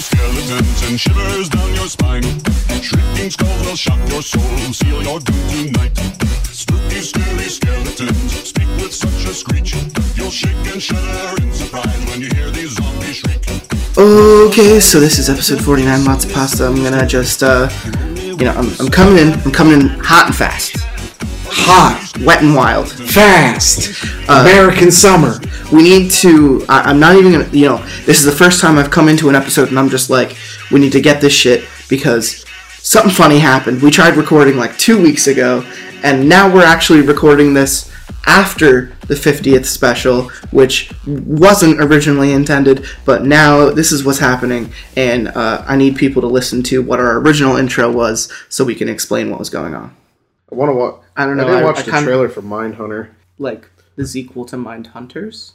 skeletons and shivers down your spine. Shrieking skulls will shock your soul, seal your doom tonight. Spooky, scary skeletons speak with such a screech. You'll shake and shudder in surprise when you hear these zombies shriek. Okay, so this is episode 49, Lots of Pasta. I'm gonna just, uh, you know, I'm, I'm coming in, I'm coming in hot and fast. Hot, wet and wild. Fast. American summer. We need to, I, I'm not even gonna, you know, this is the first time I've come into an episode and I'm just like, we need to get this shit because something funny happened. We tried recording like two weeks ago, and now we're actually recording this after the 50th special, which wasn't originally intended, but now this is what's happening, and uh, I need people to listen to what our original intro was so we can explain what was going on. I want to watch. I don't know, I didn't I- watch the trailer for Mindhunter. Like, the sequel to Mind Hunters?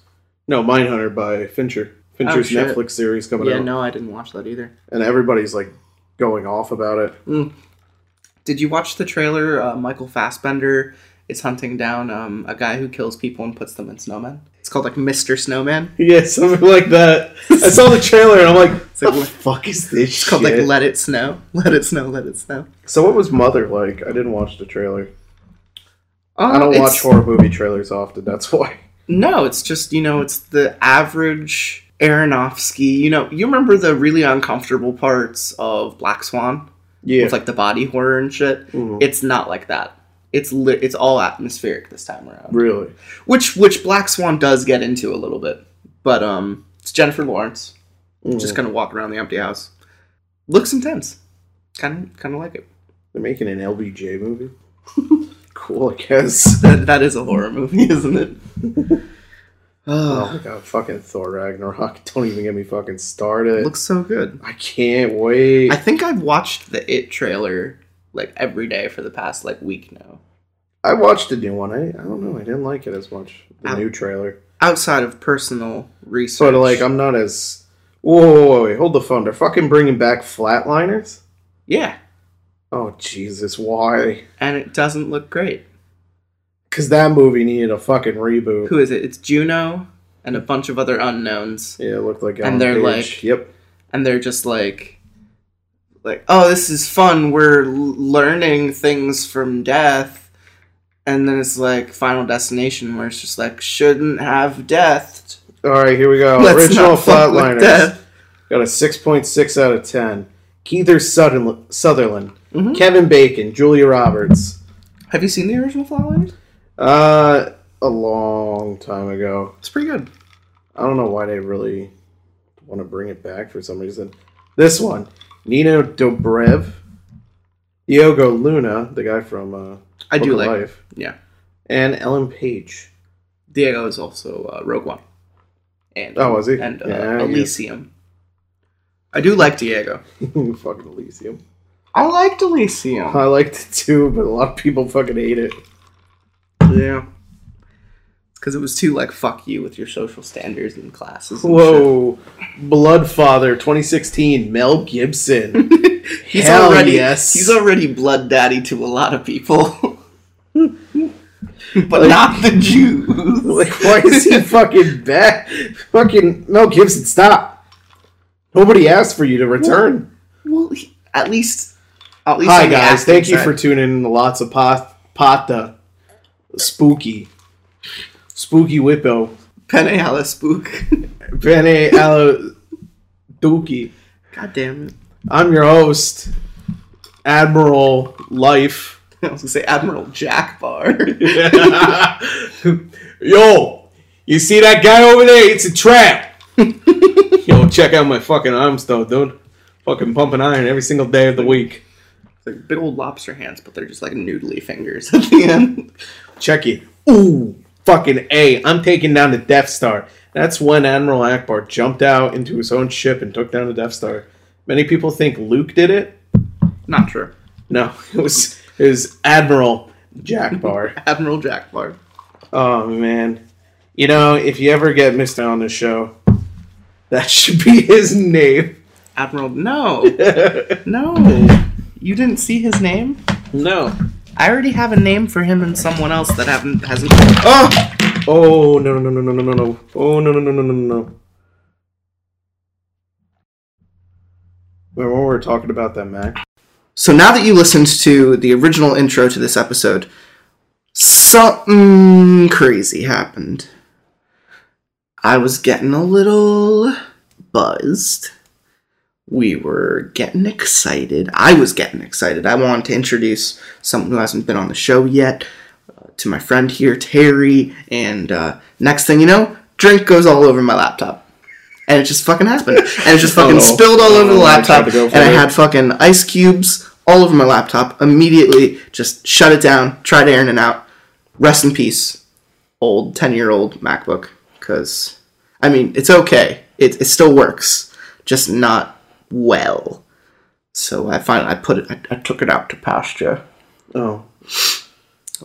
No, Mindhunter by Fincher. Fincher's Oh. Netflix series coming Yeah, out, Yeah, no, I didn't watch that either. and everybody's like going off about it. Did you watch the trailer? Uh, Michael Fassbender is hunting down um, a guy who kills people and puts them in snowmen. It's called like Mr. Snowman. Yeah, something like that. I saw the trailer and I'm like, like, "What the fuck is this?" It's called like Let It Snow. Let It Snow. Let It Snow. So what was Mother like? I didn't watch the trailer. Uh, I don't watch horror movie trailers often. That's why. No, it's just you know, it's the average Aronofsky. You know, you remember the really uncomfortable parts of Black Swan Yeah. with like the body horror and shit. Mhm. It's not like that. It's li- it's all atmospheric this time around. really. which which Black Swan does get into a little bit, but um, it's Jennifer Lawrence Mhm. just kind of walk around the empty house. Looks intense. Kind of kind of like it. They're making an LBJ movie. cool, I guess. That that is a horror movie, isn't it? Oh oh, my god, fucking Thor Ragnarok. Don't even get me fucking started. looks so good. I can't wait. I think I've watched the It trailer like every day for the past like week now. I watched the new one. I, I don't know. I didn't like it as much. The Ow. new trailer. Outside of personal research, But like, I'm not as. Whoa, whoa, whoa, wait, hold the phone. They're fucking bringing back Flatliners. yeah, Oh Jesus, why? and it doesn't look great. Because that movie needed a fucking reboot. Who is it? It's Juno and a bunch of other unknowns. Yeah, it looked like. And they're Page. like- "Yep, and they're just like like oh this is fun we're learning things from death and then it's like final destination where it's just like shouldn't have death all right, here we go. Let's Original not fuck with Flatliners got a six point six out of ten. Kiefer Sutherland, Mhm. Kevin Bacon, Julia Roberts. have you seen the original Flatliners? Uh, a long time ago. it's pretty good I don't know why they really want to bring it back for some reason. This one, Nina Dobrev, Diego Luna, the guy from uh, i Book do like Life, yeah and Ellen Page. diego is also uh, rogue one and Oh, was he? and uh, Yeah, elysium i do like diego fucking Elysium. I liked elysium I liked it too, but a lot of people fucking hate it. yeah because it was too like fuck you with your social standards and classes and. Whoa, Bloodfather, 2016, Mel Gibson. He's Hell already yes. he's already blood daddy to a lot of people. but not the Jews. like, why is he fucking back? Fucking Mel Gibson, stop! Nobody asked for you to return. well, he- at least Hi guys, thank you side. for tuning in to lots of pot, pata, spooky, spooky whippo, Pene a la spook. bene allo dookie. God damn it. I'm your host, Admiral Life. I was gonna say Admiral Jack Bar. Yo, you see that guy over there? It's a trap. Yo, check out my fucking arms though, dude. Fucking pumping iron every single day of the week. Big old lobster hands, but they're just like noodly fingers at the end. Check it. Ooh, fucking A. I'm taking down the Death Star. That's when Admiral Akbar jumped out into his own ship and took down the Death Star. Many people think Luke did it. Not true. No, it was it was Admiral Jack Bar. Admiral Jack Bar. oh man, you know if you ever get missed out on the show, that should be his name. Admiral no. No. You didn't see his name? no. I already have a name for him and someone else that haven't hasn't Oh. Oh no no no no no no no! Oh no no no no no no! When we were talking about that Mac. So now that you listened to the original intro to this episode, something crazy happened. I was getting a little buzzed. We were getting excited. I was getting excited. I wanted to introduce someone who hasn't been on the show yet uh, to my friend here, Terry. And uh, next thing you know, drink goes all over my laptop. And it just fucking happened. And it just fucking Uh-oh. spilled all over the I laptop. And I had fucking ice cubes all over my laptop. Immediately just shut it down, tried airing it out. Rest in peace, old 10 year old MacBook. Because, I mean, it's okay. It, it still works, just not well. So I finally I put it, I, I took it out to pasture, Oh.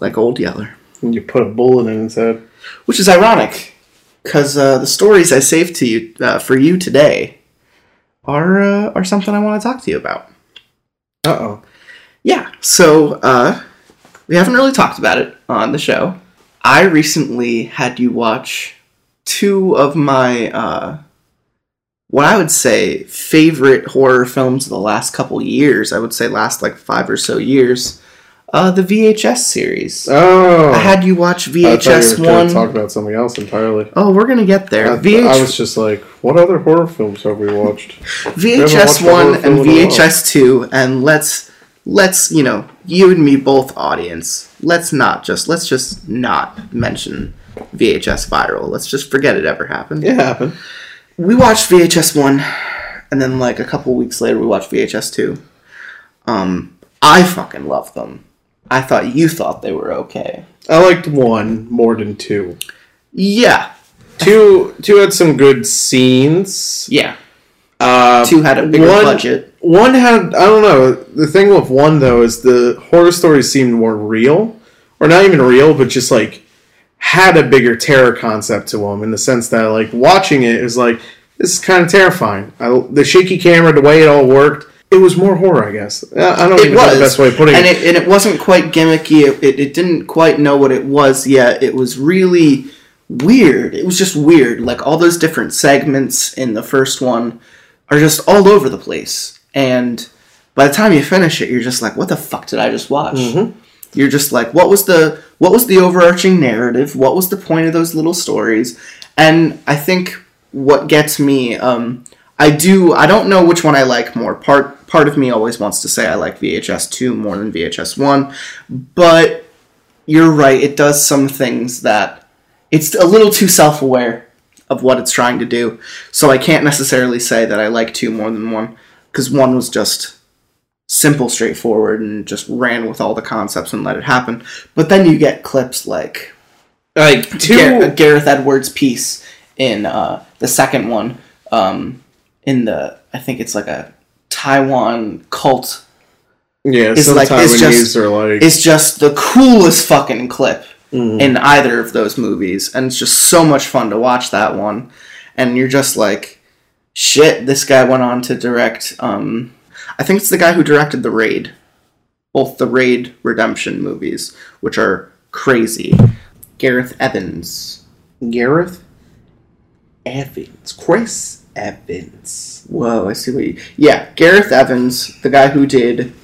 like Old Yeller. And you put a bullet in his head. Which is ironic, because uh, the stories I saved to you uh, for you today are uh, are something I want to talk to you about. Uh oh. Yeah, so uh, we haven't really talked about it on the show. I recently had you watch two of my uh, what I would say favorite horror films of the last couple years. I would say last like five or so years. Uh, the VHS series. Oh. I had you watch VHS I you were VHS gonna one. Talk about something else entirely. Oh, we're gonna get there. I, VH- I was just like, what other horror films have we watched? VHS watched one and film in a while. VHS two, and let's let's you know you and me both audience. Let's not just let's just not mention VHS viral. Let's just forget it ever happened. It happened. We watched VHS one, and then like a couple weeks later we watched VHS two. Um, I fucking love them. I thought you thought they were okay. I liked one more than two. Yeah, Two two had some good scenes. yeah. Uh, Two had a bigger one, budget. One had I don't know. The thing with one though is the horror stories seemed more real, or not even real, but just like had a bigger terror concept to them in the sense that like watching it is like this is kind of terrifying. I, the shaky camera, the way it all worked, it was more horror, I guess. I don't It even know was the best way of putting and it. it, and it wasn't quite gimmicky. It, it, it didn't quite know what it was yet. It was really weird. It was just weird. Like all those different segments in the first one are just all over the place. And by the time you finish it, you're just like, "What the fuck did I just watch?" Mm-hmm. You're just like, "What was the what was the overarching narrative? What was the point of those little stories?" And I think what gets me, um, I do. I don't know which one I like more. Part part of me always wants to say I like VHS two more than VHS one, but you're right. It does some things that it's a little too self aware of what it's trying to do. So I can't necessarily say that I like two more than one because one was just simple, straightforward, and just ran with all the concepts and let it happen. But then you get clips like Like two, Gar- Gareth Edwards' piece in uh, the second one, um, in the I think it's like a Taiwan cult, yeah. it's Some like- it's Taiwanese just- are like is just the coolest fucking clip Mhm. in either of those movies, and it's just so much fun to watch that one. And you're just like, shit, this guy went on to direct. Um, I think it's the guy who directed the Raid, both the Raid Redemption movies, which are crazy. Gareth Evans. Gareth Evans, Chris Evans. Whoa, I see what you. Yeah, Gareth Evans, the guy who did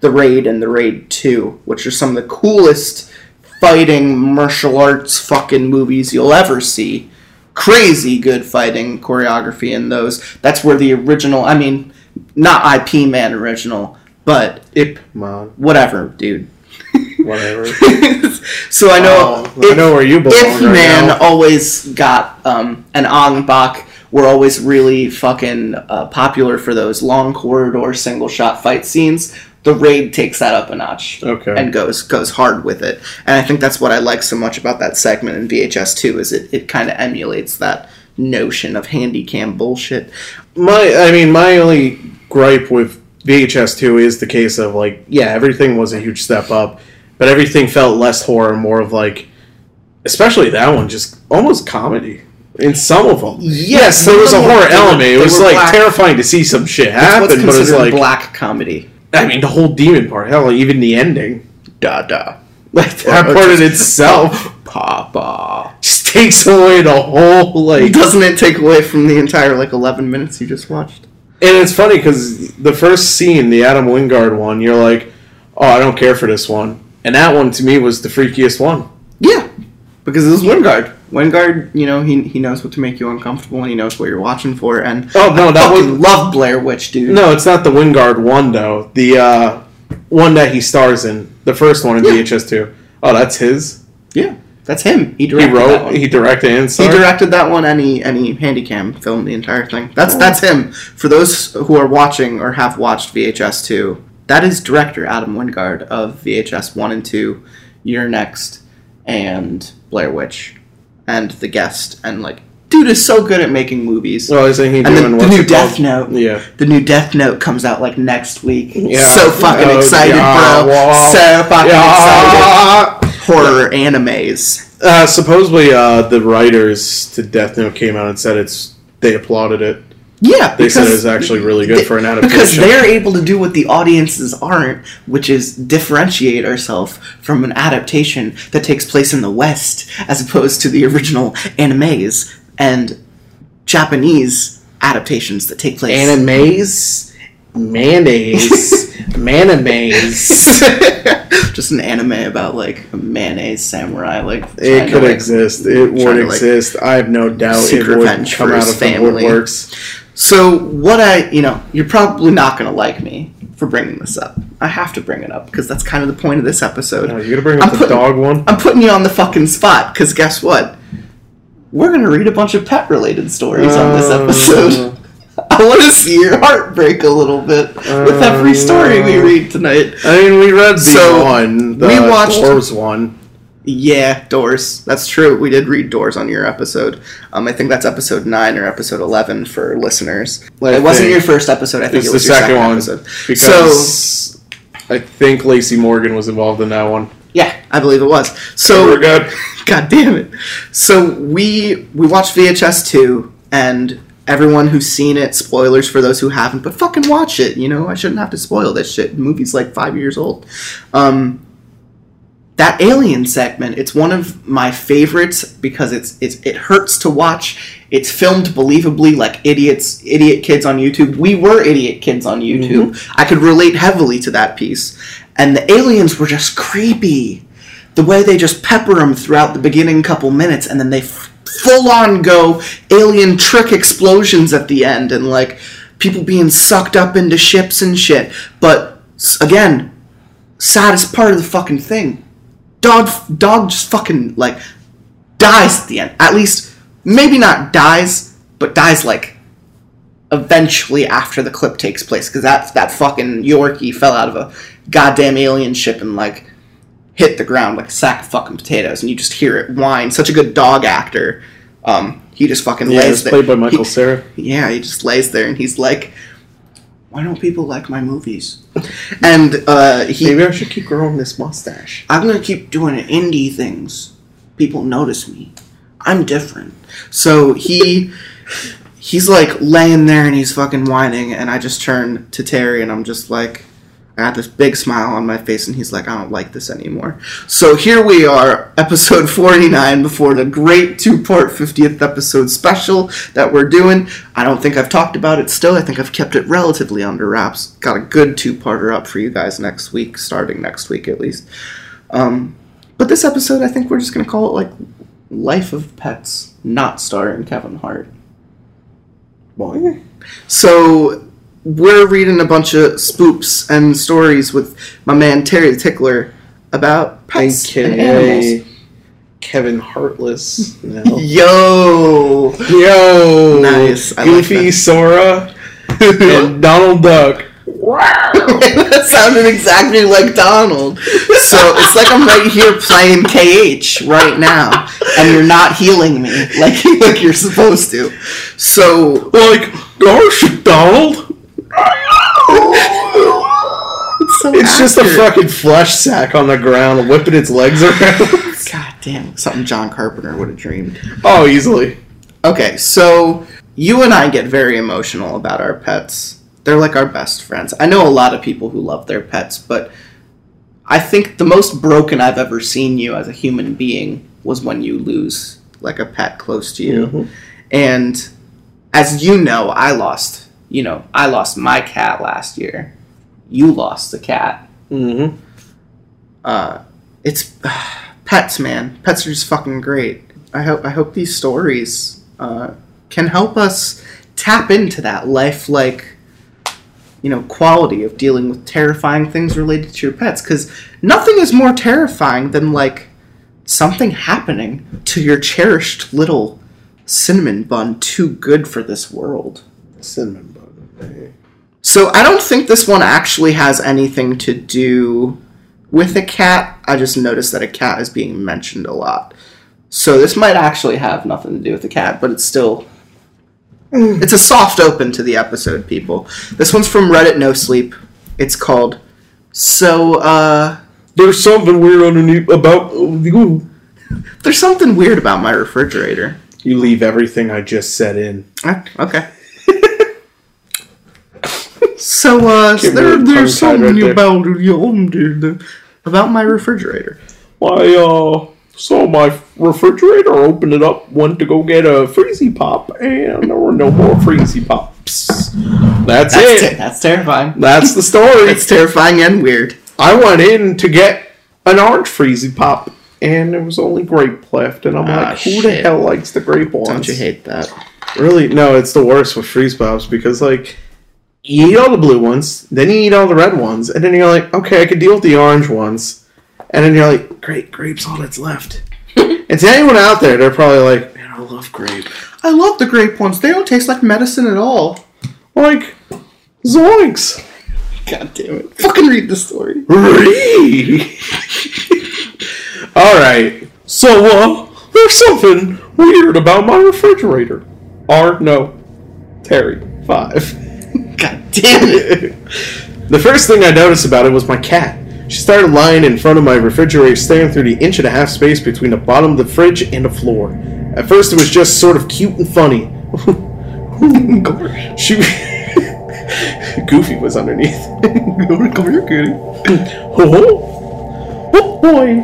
The Raid and The Raid 2, which are some of the coolest fighting martial arts fucking movies you'll ever see. Crazy good fighting choreography in those. That's where the original, I mean, not IP Man original, but Ip Man, whatever, dude. whatever. so I know. Oh, I know where you belong if right man now. always got um, an Ong Bak were always really fucking uh, popular for those long corridor single shot fight scenes. The raid takes that up a notch Okay. and goes goes hard with it. And I think that's what I like so much about that segment in VHS two is it, it kind of emulates that notion of handy cam bullshit. My, I mean, my only gripe with VHS two is the case of like, yeah, everything was a huge step up, but everything felt less horror, more of like, especially that one, just almost comedy in some of them. yes, there was a some of them horror were- element. It was like black- terrifying to see some shit happen, what's but it's like, black comedy. I mean, the whole demon part, hell, even the ending, Da da. like that part in itself, Papa. Just takes away the whole like. Doesn't it take away from the entire like eleven minutes you just watched? And it's funny because the first scene, the Adam Wingard one, you're like, oh, I don't care for this one. And that one to me was the freakiest one. Yeah, because it was Wingard. Wingard, you know, he, he knows what to make you uncomfortable and he knows what you're watching for. And Oh, no, I that was- love Blair Witch, dude. No, it's not the Wingard one though. The uh, one that he stars in, the first one in Yeah. VHS two. Oh, that's his. Yeah, that's him. He He directed that wrote, one. he directed, and He directed that one and he and he handycam filmed the entire thing. That's oh. that's him. For those who are watching or have watched VHS two, that is director Adam Wingard of VHS one and two, You're Next, and Blair Witch, and The Guest, and like dude is so good at making movies. Oh, isn't he and doing the, the new Death called? Note. Yeah. The new Death Note comes out like next week. Yeah. So fucking Oh, excited, yeah, bro. wow. So fucking Yeah. excited. Horror animes. Uh, supposedly, uh, the writers to Death Note came out and said it's. They applauded it. Yeah, They said it was actually really good they- for an adaptation Because they're able to do what the audiences aren't, which is differentiate ourselves from an adaptation that takes place in the West as opposed to the original animes and Japanese adaptations that take place. Animes, mayonnaise, mayonnaise. Just an anime about like a mayonnaise samurai, like It trying to, could like, exist. It would to, like, exist. I have no doubt it would come for out his of the family. woodworks. So what I, you know, you're probably not gonna like me for bringing this up. I have to bring it up because that's kind of the point of this episode. Oh, you gonna bring up I'm the putting- dog one? I'm putting you on the fucking spot because guess what? We're gonna read a bunch of pet-related stories on this Uh, episode. I want to see your heart break a little bit with every story we Uh, read tonight. I mean, we read the So, one. The we watched- Dwarves one. Yeah, Doors. That's true. We did read Doors on your episode. Um, I think that's episode nine or episode eleven for listeners. It wasn't your first episode. I think it the was your second, one episode. because I think Lacey Morgan was involved in that one. Yeah, I believe it was. So So we're good. God damn it. So we we watched VHS 2 and everyone who's seen it, spoilers for those who haven't, but fucking watch it, you know? I shouldn't have to spoil this shit. The movie's like 5 years old. Um that alien segment, it's one of my favorites because it's it's it hurts to watch. It's filmed believably like idiots, idiot kids on YouTube. We were idiot kids on YouTube. I could relate heavily to that piece. And the aliens were just creepy the way they just pepper them throughout the beginning couple minutes and then they f- full on go alien trick explosions at the end and like people being sucked up into ships and shit. But again saddest part of the fucking thing dog dog just fucking like dies at the end. At least maybe not dies but dies like eventually after the clip takes place because that that fucking yorkie fell out of a goddamn alien ship and like hit the ground like a sack of fucking potatoes, and you just hear it whine. Such a good dog actor. Um, he just fucking Yeah, lays there. played by Michael He- Cera. yeah, he just lays there, and he's like, "Why don't people like my movies?" and uh, he, Maybe I should keep growing this mustache. I'm gonna keep doing indie things. People notice me. I'm different. So he he's like laying there and he's fucking whining and I just turn to Terry and I'm just like I had this big smile on my face and he's like, I don't like this anymore. So here we are, episode 49 before the great two-part 50th episode special that we're doing. I don't think I've talked about it still. I think I've kept it relatively under wraps. Got a good two-parter up for you guys next week, starting next week at least. Um, but this episode, I think we're just gonna call it like Life of Pets, not starring Kevin Hart. Boy. So we're reading a bunch of spoops and stories with my man Terry the Tickler about pets and animals. Kevin Heartless. No. Yo, Yo! Nice, I like Goofy that. Sora and Donald Duck. Wow. that sounded exactly like Donald. So it's like I'm right here playing KH right now, and you're not healing me like like you're supposed to. So Like, gosh, Donald! It's so It's just a fucking flesh sack on the ground whipping its legs around. God damn, something John Carpenter would have dreamed. oh, easily. Okay, so you and I get very emotional about our pets. They're like our best friends. I know a lot of people who love their pets, but I think the most broken I've ever seen you as a human being was when you lose like a pet close to you. Mhm. And as you know, I lost you know, I lost my cat last year. You lost the cat. Mm-hmm. Uh, it's pets, man. Pets are just fucking great. I hope I hope these stories uh, can help us tap into that lifelike, you know, quality of dealing with terrifying things related to your pets. Because nothing is more terrifying than like something happening to your cherished little cinnamon bun, too good for this world. Cinnamon bun. So I don't think this one actually has anything to do with a cat. I just noticed that a cat is being mentioned a lot. So this might actually have nothing to do with the cat, but it's still it's a soft open to the episode, people. This one's from Reddit No Sleep. It's called So uh There's something weird underneath about you. there's something weird about my refrigerator. You leave everything I just said in. Ah, okay. So uh Get there, there's tongue tied right something there. about it about my refrigerator. I uh saw my refrigerator, opened it up, went to go get a freezy pop, and there were no more freezy pops. That's, That's, it. te- that's terrifying. That's the story. It's terrifying and weird. I went in to get an orange freezy pop, and there was only grape left, and I'm Ah, like, who the hell likes the grape ones? Don't you hate that? Really? No, it's the worst with freeze pops because like you eat all the blue ones, then you eat all the red ones, and then you're like, okay, I can deal with the orange ones, and then you're like, great, grape's all that's left. and to anyone out there, they're probably like, man, I love grape. I love the grape ones. They don't taste like medicine at all. Like, zoinks. God damn it. Fucking read the story. Ree. all right. So, uh, there's something weird about my refrigerator. R no, Terry five. God damn it. The first thing I noticed about it was my cat. She started lying in front of my refrigerator, staring through the inch and a half space between the bottom of the fridge and the floor. At first, it was just sort of cute and funny. she. Goofy was underneath. Come here, kitty. oh, oh boy.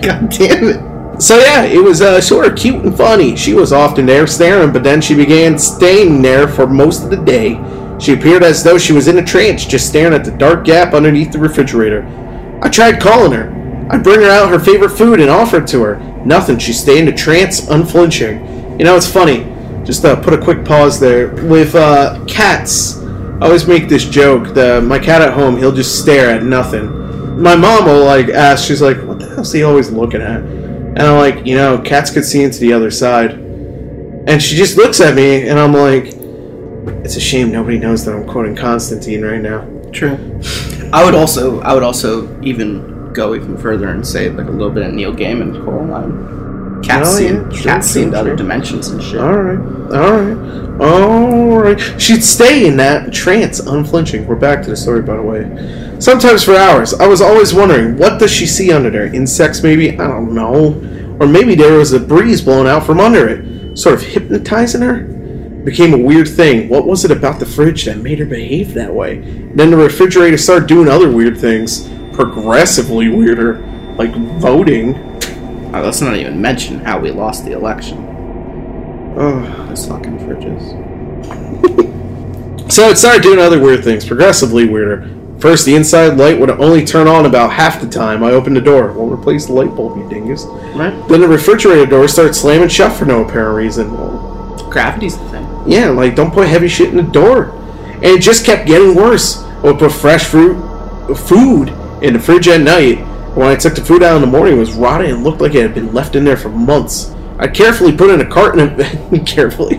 God damn it. So yeah, it was uh, sort of cute and funny. She was often there staring, but then she began staying there for most of the day. She appeared as though she was in a trance, just staring at the dark gap underneath the refrigerator. I tried calling her. I'd bring her out her favorite food and offer it to her. Nothing. She stayed in a trance, unflinching. You know, it's funny. Just uh, put a quick pause there. With uh, cats, I always make this joke. The, my cat at home, he'll just stare at nothing. My mom will like ask, she's like, "What the hell's he always looking at?" And I'm like, you know, cats could see into the other side. And she just looks at me, and I'm like, it's a shame nobody knows that I'm quoting Constantine right now. True. I would also, I would also even go even further and say like a little bit of Neil Gaiman Coraline. Cats Oh, see, yeah, cats see true, into other dimensions and shit. All right, all right, all right. She'd stay in that trance, unflinching. We're back to the story, by the way. Sometimes for hours. I was always wondering, what does she see under there? Insects, maybe? I don't know. Or maybe there was a breeze blowing out from under it, sort of hypnotizing her. It became a weird thing. What was it about the fridge that made her behave that way? Then the refrigerator started doing other weird things, progressively weirder, like voting. Let's not even mention how we lost the election. Oh, Those fucking fridges. So it started doing other weird things, progressively weirder. First, the inside light would only turn on about half the time I opened the door. Won't replace the light bulb, you dingus. Right? Then the refrigerator door started slamming shut for no apparent reason. Well, Gravity's the thing. yeah, like don't put heavy shit in the door. And it just kept getting worse. I would put fresh fruit, food in the fridge at night. When I took the food out in the morning, it was rotting and looked like it had been left in there for months. I carefully put in a carton of carefully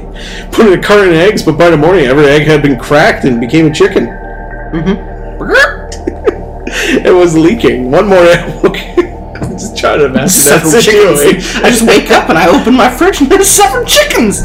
put in a carton of eggs, but by the morning, every egg had been cracked and became a chicken. Mm-hmm. it was leaking. One morning, I woke. I'm just trying to imagine that situation. I just wake up and I open my fridge and there's seven chickens.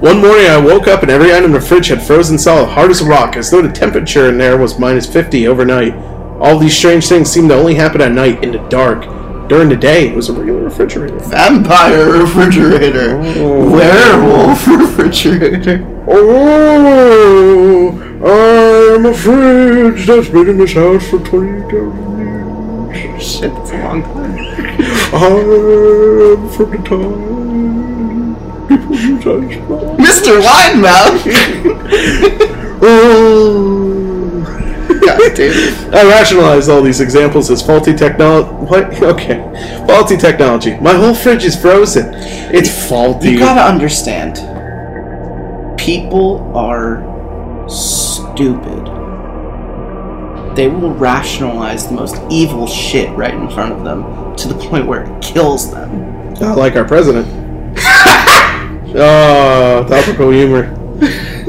One morning, I woke up and every item in the fridge had frozen solid, hard as a rock, as though the temperature in there was minus 50 overnight. All these strange things seemed to only happen at night in the dark. During the day, it was a regular refrigerator. Vampire refrigerator. Oh. Werewolf refrigerator. Oh, I'm a fridge that's been in this house for 20,000 years. Shit, that's a long time. I'm from the time Mr. Winemouth. God damn it. I rationalize all these examples as faulty technology. What? Okay. Faulty technology. My whole fridge is frozen. It's faulty. You gotta understand. People are stupid. They will rationalize the most evil shit right in front of them to the point where it kills them. Not like our president. oh, topical humor.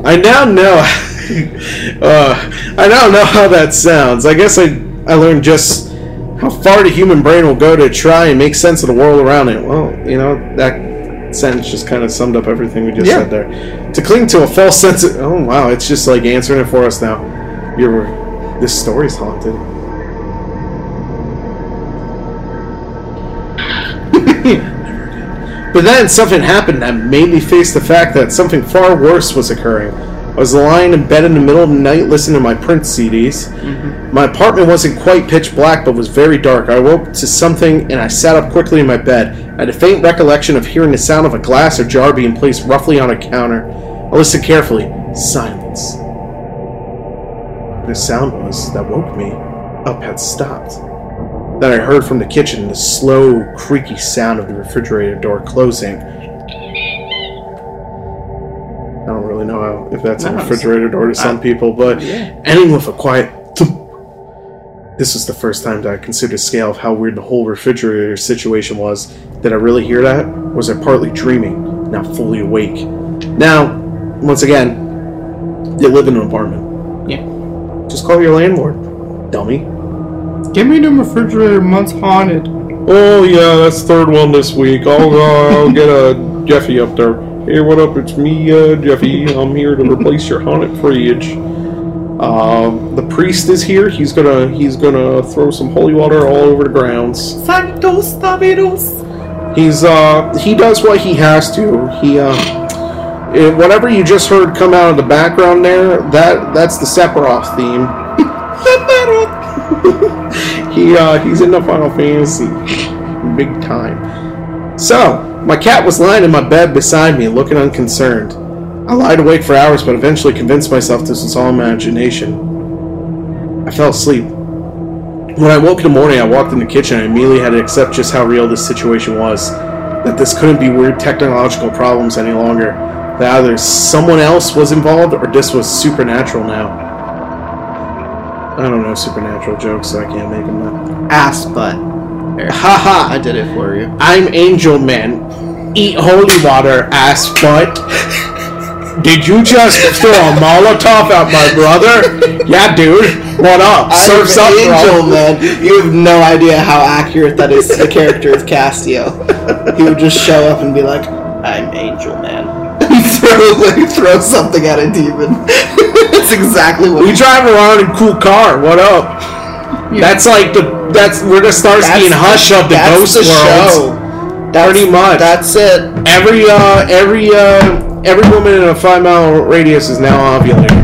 I now know. uh, I now know how that sounds. I guess I I learned just how far the human brain will go to try and make sense of the world around it. Well, you know that sentence just kind of summed up everything we just Yeah. said there. To cling to a false sense of oh wow, it's just like answering it for us now. You're this story's haunted. But then something happened that made me face the fact that something far worse was occurring. I was lying in bed in the middle of the night listening to my Prince CDs. Mm-hmm. My apartment wasn't quite pitch black, but was very dark. I woke to something and I sat up quickly in my bed. I had a faint recollection of hearing the sound of a glass or jar being placed roughly on a counter. I listened carefully. Silence. The sound was that woke me up had stopped. Then I heard from the kitchen the slow, creaky sound of the refrigerator door closing. I don't really know how, if that's a refrigerator door to some I- people, but Yeah. ending with a quiet thump. This was the first time that I considered a scale of how weird the whole refrigerator situation was. Did I really hear that? Or was I partly dreaming, not fully awake? Now, once again, you live in an apartment. Yeah. Just call your landlord, dummy. Give me the refrigerator. Month's haunted. Oh yeah, that's third one this week. I'll uh, I'll get a Jeffy up there. Hey, what up? It's me, uh, Jeffy. I'm here to replace your haunted fridge. Um, the priest is here. He's gonna he's gonna throw some holy water all over the grounds. Santos Taveros. He's uh he does what he has to. He uh eh, whatever you just heard come out of the background there, that that's the Sephiroth theme. he uh he's into Final Fantasy big time. So, my cat was lying in my bed beside me, looking unconcerned. I lied awake for hours, but eventually convinced myself this was all imagination. I fell asleep. When I woke in the morning, I walked in the kitchen and immediately had to accept just how real this situation was. That this couldn't be weird technological problems any longer. That either someone else was involved or this was supernatural now. I don't know supernatural jokes, so I can't make them now. Ass butt. There. Haha! I did it for you. I'm Angel Man. Eat holy water, ass butt. Did you just throw a Molotov at my brother? Yeah, dude. What up? Surf's up, Angel, bro. man. You have no idea how accurate that is to the character of Castiel. He would just show up and be like, "I'm Angel, man." Throw like throw something at a demon. That's exactly what. We drive around in cool car. What up? That's like the that's we're the Starsky and Hutch of the that's ghost the world. show. That's, Pretty much. That's it. Every uh every uh every woman in a five mile radius is now ovulating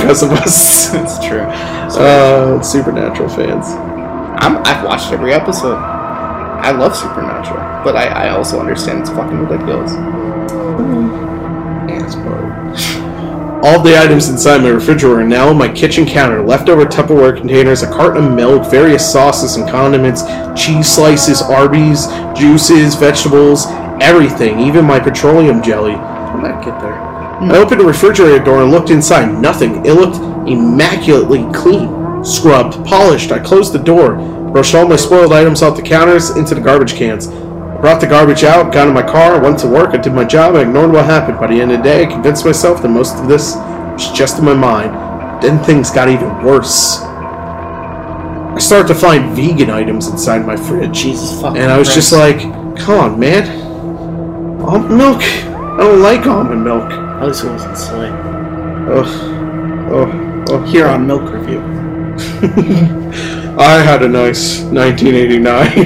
because of us. It's true. uh, supernatural fans. I'm, I've watched every episode. I love Supernatural, but I, I also understand it's fucking ridiculous. All the items inside my refrigerator are now on my kitchen counter. Leftover Tupperware containers, a carton of milk, various sauces and condiments, cheese slices, Arby's, juices, vegetables, everything, even my petroleum jelly. How did that get there? Hmm. I opened the refrigerator door and looked inside. Nothing. It looked immaculately clean, scrubbed, polished. I closed the door, brushed all my spoiled items off the counters into the garbage cans. Brought the garbage out, got in my car, went to work, I did my job, I ignored what happened. By the end of the day, I convinced myself that most of this was just in my mind. Then things got even worse. I started to find vegan items inside my fridge. Jesus fucking And I was just like, come on, man. Almond milk? I don't like almond milk. At least it wasn't soy. Ugh. Oh, oh. oh. Here on Milk Review. I had a nice 1989.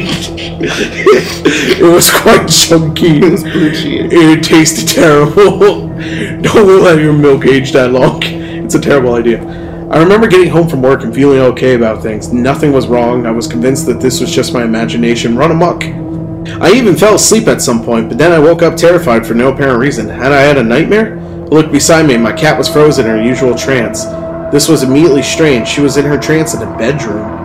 it was quite chunky. It was blue cheese. It tasted terrible. Don't let your milk age that long. It's a terrible idea. I remember getting home from work and feeling okay about things. Nothing was wrong. I was convinced that this was just my imagination run amok. I even fell asleep at some point, but then I woke up terrified for no apparent reason. Had I had a nightmare? I looked beside me and my cat was frozen in her usual trance. This was immediately strange. She was in her trance in a bedroom.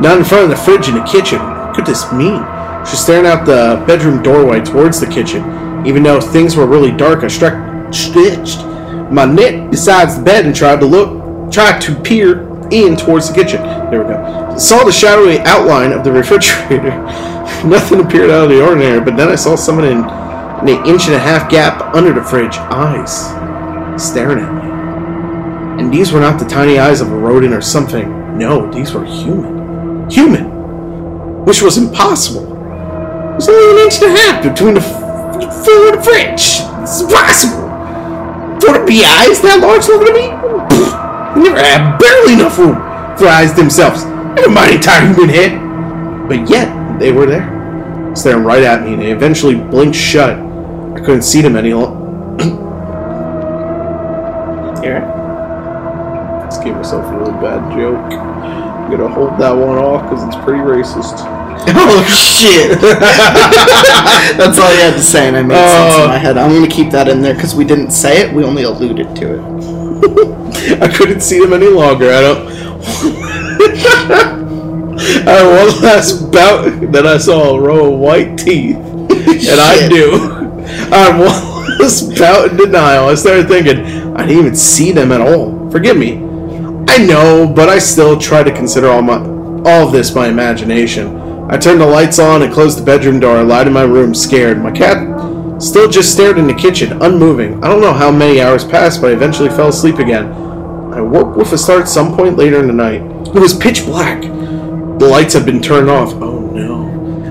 Not in front of the fridge in the kitchen. What could this mean? She's staring out the bedroom doorway towards the kitchen. Even though things were really dark, I struck, stretched my neck beside the bed and tried to look, tried to peer in towards the kitchen. There we go. Saw the shadowy outline of the refrigerator. Nothing appeared out of the ordinary, but then I saw someone in, in an inch and a half gap under the fridge, eyes staring at me. And these were not the tiny eyes of a rodent or something. No, these were human. Human! Which was impossible. Was only an inch and a half between the f- floor and the fridge. It's impossible. For the eyes that large looking at me? Pfft, never had barely enough room for eyes themselves. Never mind entire human head. But yet, they were there, staring right at me, and they eventually blinked shut. I couldn't see them any longer. Here. Just gave myself a really bad joke. I'm gonna hold that one off because it's pretty racist. Oh shit! That's all you had to say, and I made sense in Oh. my head. I'm gonna keep that in there because we didn't say it; we only alluded to it. I couldn't see them any longer. I don't. I had one last bout, then I saw a row of white teeth, and I Shit. knew. I had one last bout in denial. I started thinking I didn't even see them at all. Forgive me. I know, but I still try to consider all my all of this my imagination. I turned the lights on and closed the bedroom door. Lied in my room, scared. My cat still just stared in the kitchen, unmoving. I don't know how many hours passed, but I eventually fell asleep again. I woke with a start some point later in the night. It was pitch black. The lights had been turned off. Oh.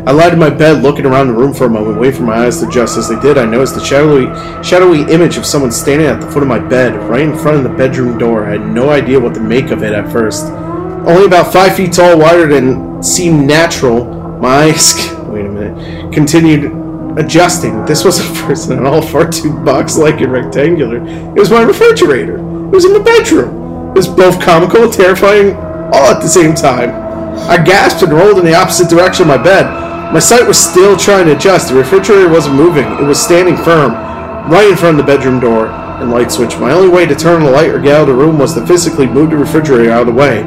I lied in my bed, looking around the room for a moment, waiting for my eyes to adjust. As they did, I noticed the shadowy, shadowy image of someone standing at the foot of my bed, right in front of the bedroom door. I had no idea what to make of it at first. Only about five feet tall, wider than seemed natural. My eyes, wait a minute, continued adjusting. This wasn't a person at all, far too box-like and rectangular. It was my refrigerator. It was in the bedroom. It was both comical and terrifying all at the same time. I gasped and rolled in the opposite direction of my bed. My sight was still trying to adjust. The refrigerator wasn't moving. It was standing firm, right in front of the bedroom door and light switch. My only way to turn the light or get out of the room was to physically move the refrigerator out of the way.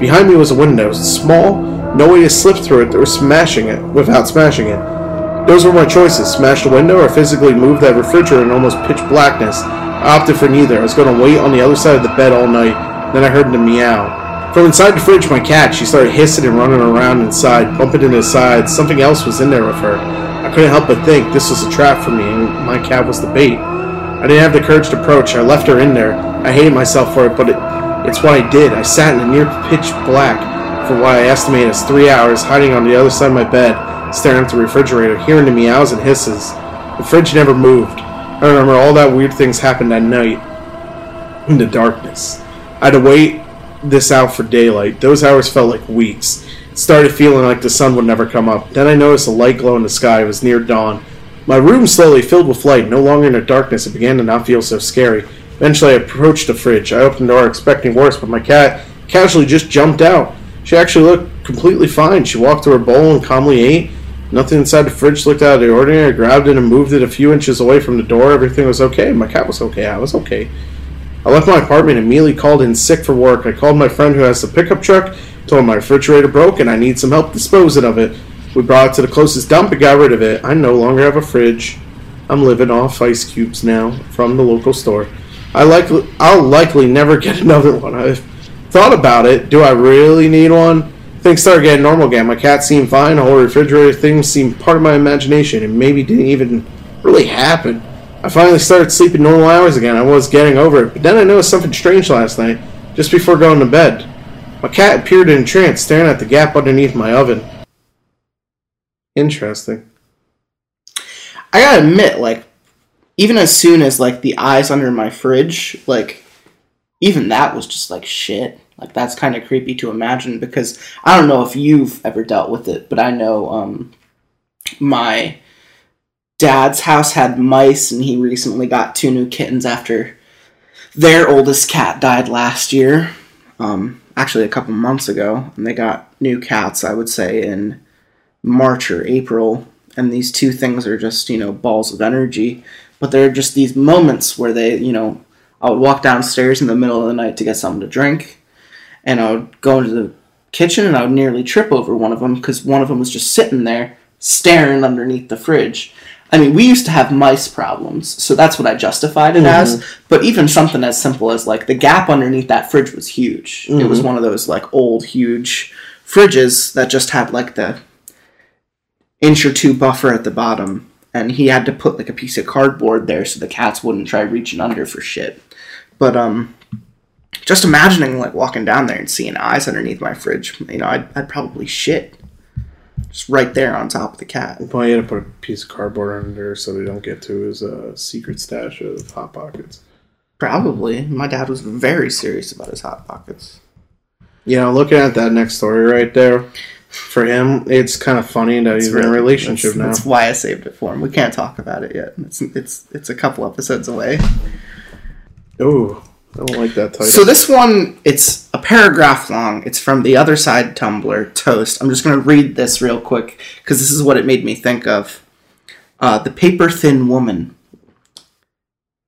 Behind me was a window, small, no way to slip through it or smashing it without smashing it. Those were my choices: smash the window or physically move that refrigerator in almost pitch blackness. I opted for neither. I was going to wait on the other side of the bed all night. Then I heard the meow. From inside the fridge, my cat, she started hissing and running around inside, bumping into the sides. Something else was in there with her. I couldn't help but think this was a trap for me, and my cat was the bait. I didn't have the courage to approach. I left her in there. I hated myself for it, but it, it's what I did. I sat in the near pitch black for what I estimate as three hours, hiding on the other side of my bed, staring at the refrigerator, hearing the meows and hisses. The fridge never moved. I remember all that weird things happened that night in the darkness. I had to wait this out for daylight. Those hours felt like weeks. It started feeling like the sun would never come up. Then I noticed a light glow in the sky. It was near dawn. My room slowly filled with light. No longer in the darkness, it began to not feel so scary. Eventually, I approached the fridge. I opened the door expecting worse, but my cat casually just jumped out. She actually looked completely fine. She walked to her bowl and calmly ate. Nothing inside the fridge looked out of the ordinary. I grabbed it and moved it a few inches away from the door. Everything was okay. My cat was okay. I was okay. I left my apartment and immediately called in sick for work. I called my friend who has the pickup truck, told him my refrigerator broke and I need some help disposing of it. We brought it to the closest dump and got rid of it. I no longer have a fridge. I'm living off ice cubes now from the local store. I likely I'll likely never get another one. I've thought about it. Do I really need one? Things started getting normal again. My cat seemed fine. The whole refrigerator thing seemed part of my imagination and maybe didn't even really happen. I finally started sleeping normal hours again. I was getting over it, but then I noticed something strange last night, just before going to bed. My cat appeared in a trance, staring at the gap underneath my oven. Interesting. I gotta admit, like, even as soon as like the eyes under my fridge, like, even that was just like shit. Like that's kind of creepy to imagine because I don't know if you've ever dealt with it, but I know um, my dad's house had mice, and he recently got two new kittens after their oldest cat died last year. Um, actually, a couple months ago, and they got new cats. I would say in March or April, and these two things are just, you know, balls of energy. But there are just these moments where they, you know, I would walk downstairs in the middle of the night to get something to drink, and I would go into the kitchen and I would nearly trip over one of them because one of them was just sitting there staring underneath the fridge. I mean, we used to have mice problems, so that's what I justified it as. But even something as simple as like the gap underneath that fridge was huge. It was one of those like old, huge fridges that just had like the inch or two buffer at the bottom. And he had to put like a piece of cardboard there so the cats wouldn't try reaching under for shit. But um, just imagining like walking down there and seeing eyes underneath my fridge, you know, I'd, I'd probably shit. Just right there on top of the cat. Well, you had to put a piece of cardboard under so they don't get to his uh, secret stash of hot pockets. Probably. My dad was very serious about his hot pockets. You know, looking at that next story right there, for him, it's kind of funny that he's in a relationship that's, now. That's why I saved it for him. We can't talk about it yet. It's it's it's a couple episodes away. Oh, I don't like that title. So this one, it's paragraph long. It's from the other side Tumblr Toast. I'm just gonna read this real quick because this is what it made me think of. Uh, the paper thin woman.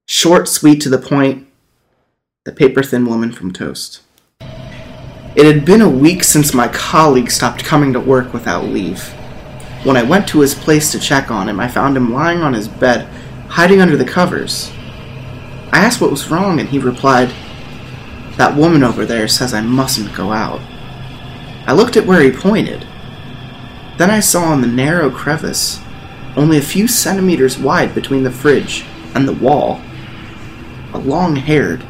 Short, sweet, to the point. The paper thin woman from Toast. It had been a week since my colleague stopped coming to work without leave. When I went to his place to check on him, I found him lying on his bed, hiding under the covers. I asked what was wrong, and he replied, That woman over there says I mustn't go out. I looked at where he pointed. Then I saw in the narrow crevice, only a few centimeters wide between the fridge and the wall, a long haired,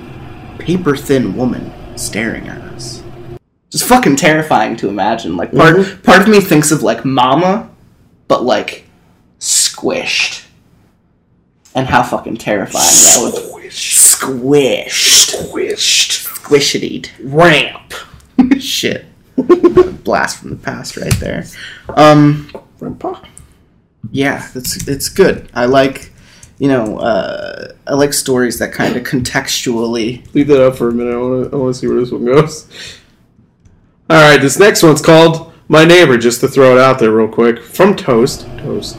paper thin woman staring at us. Just fucking terrifying to imagine. Like part mm-hmm. part of me thinks of like Mama, but like squished. And how fucking terrifying that would squished. Squished. Squishity. Ramp. Shit. Blast from the past right there. Um Grandpa? yeah, it's it's good. I like you know, uh, I like stories that kind of contextually Leave that up for a minute. I want to I wanna see where this one goes. All right, this next one's called My Neighbor, just to throw it out there real quick. From Toast. Toast.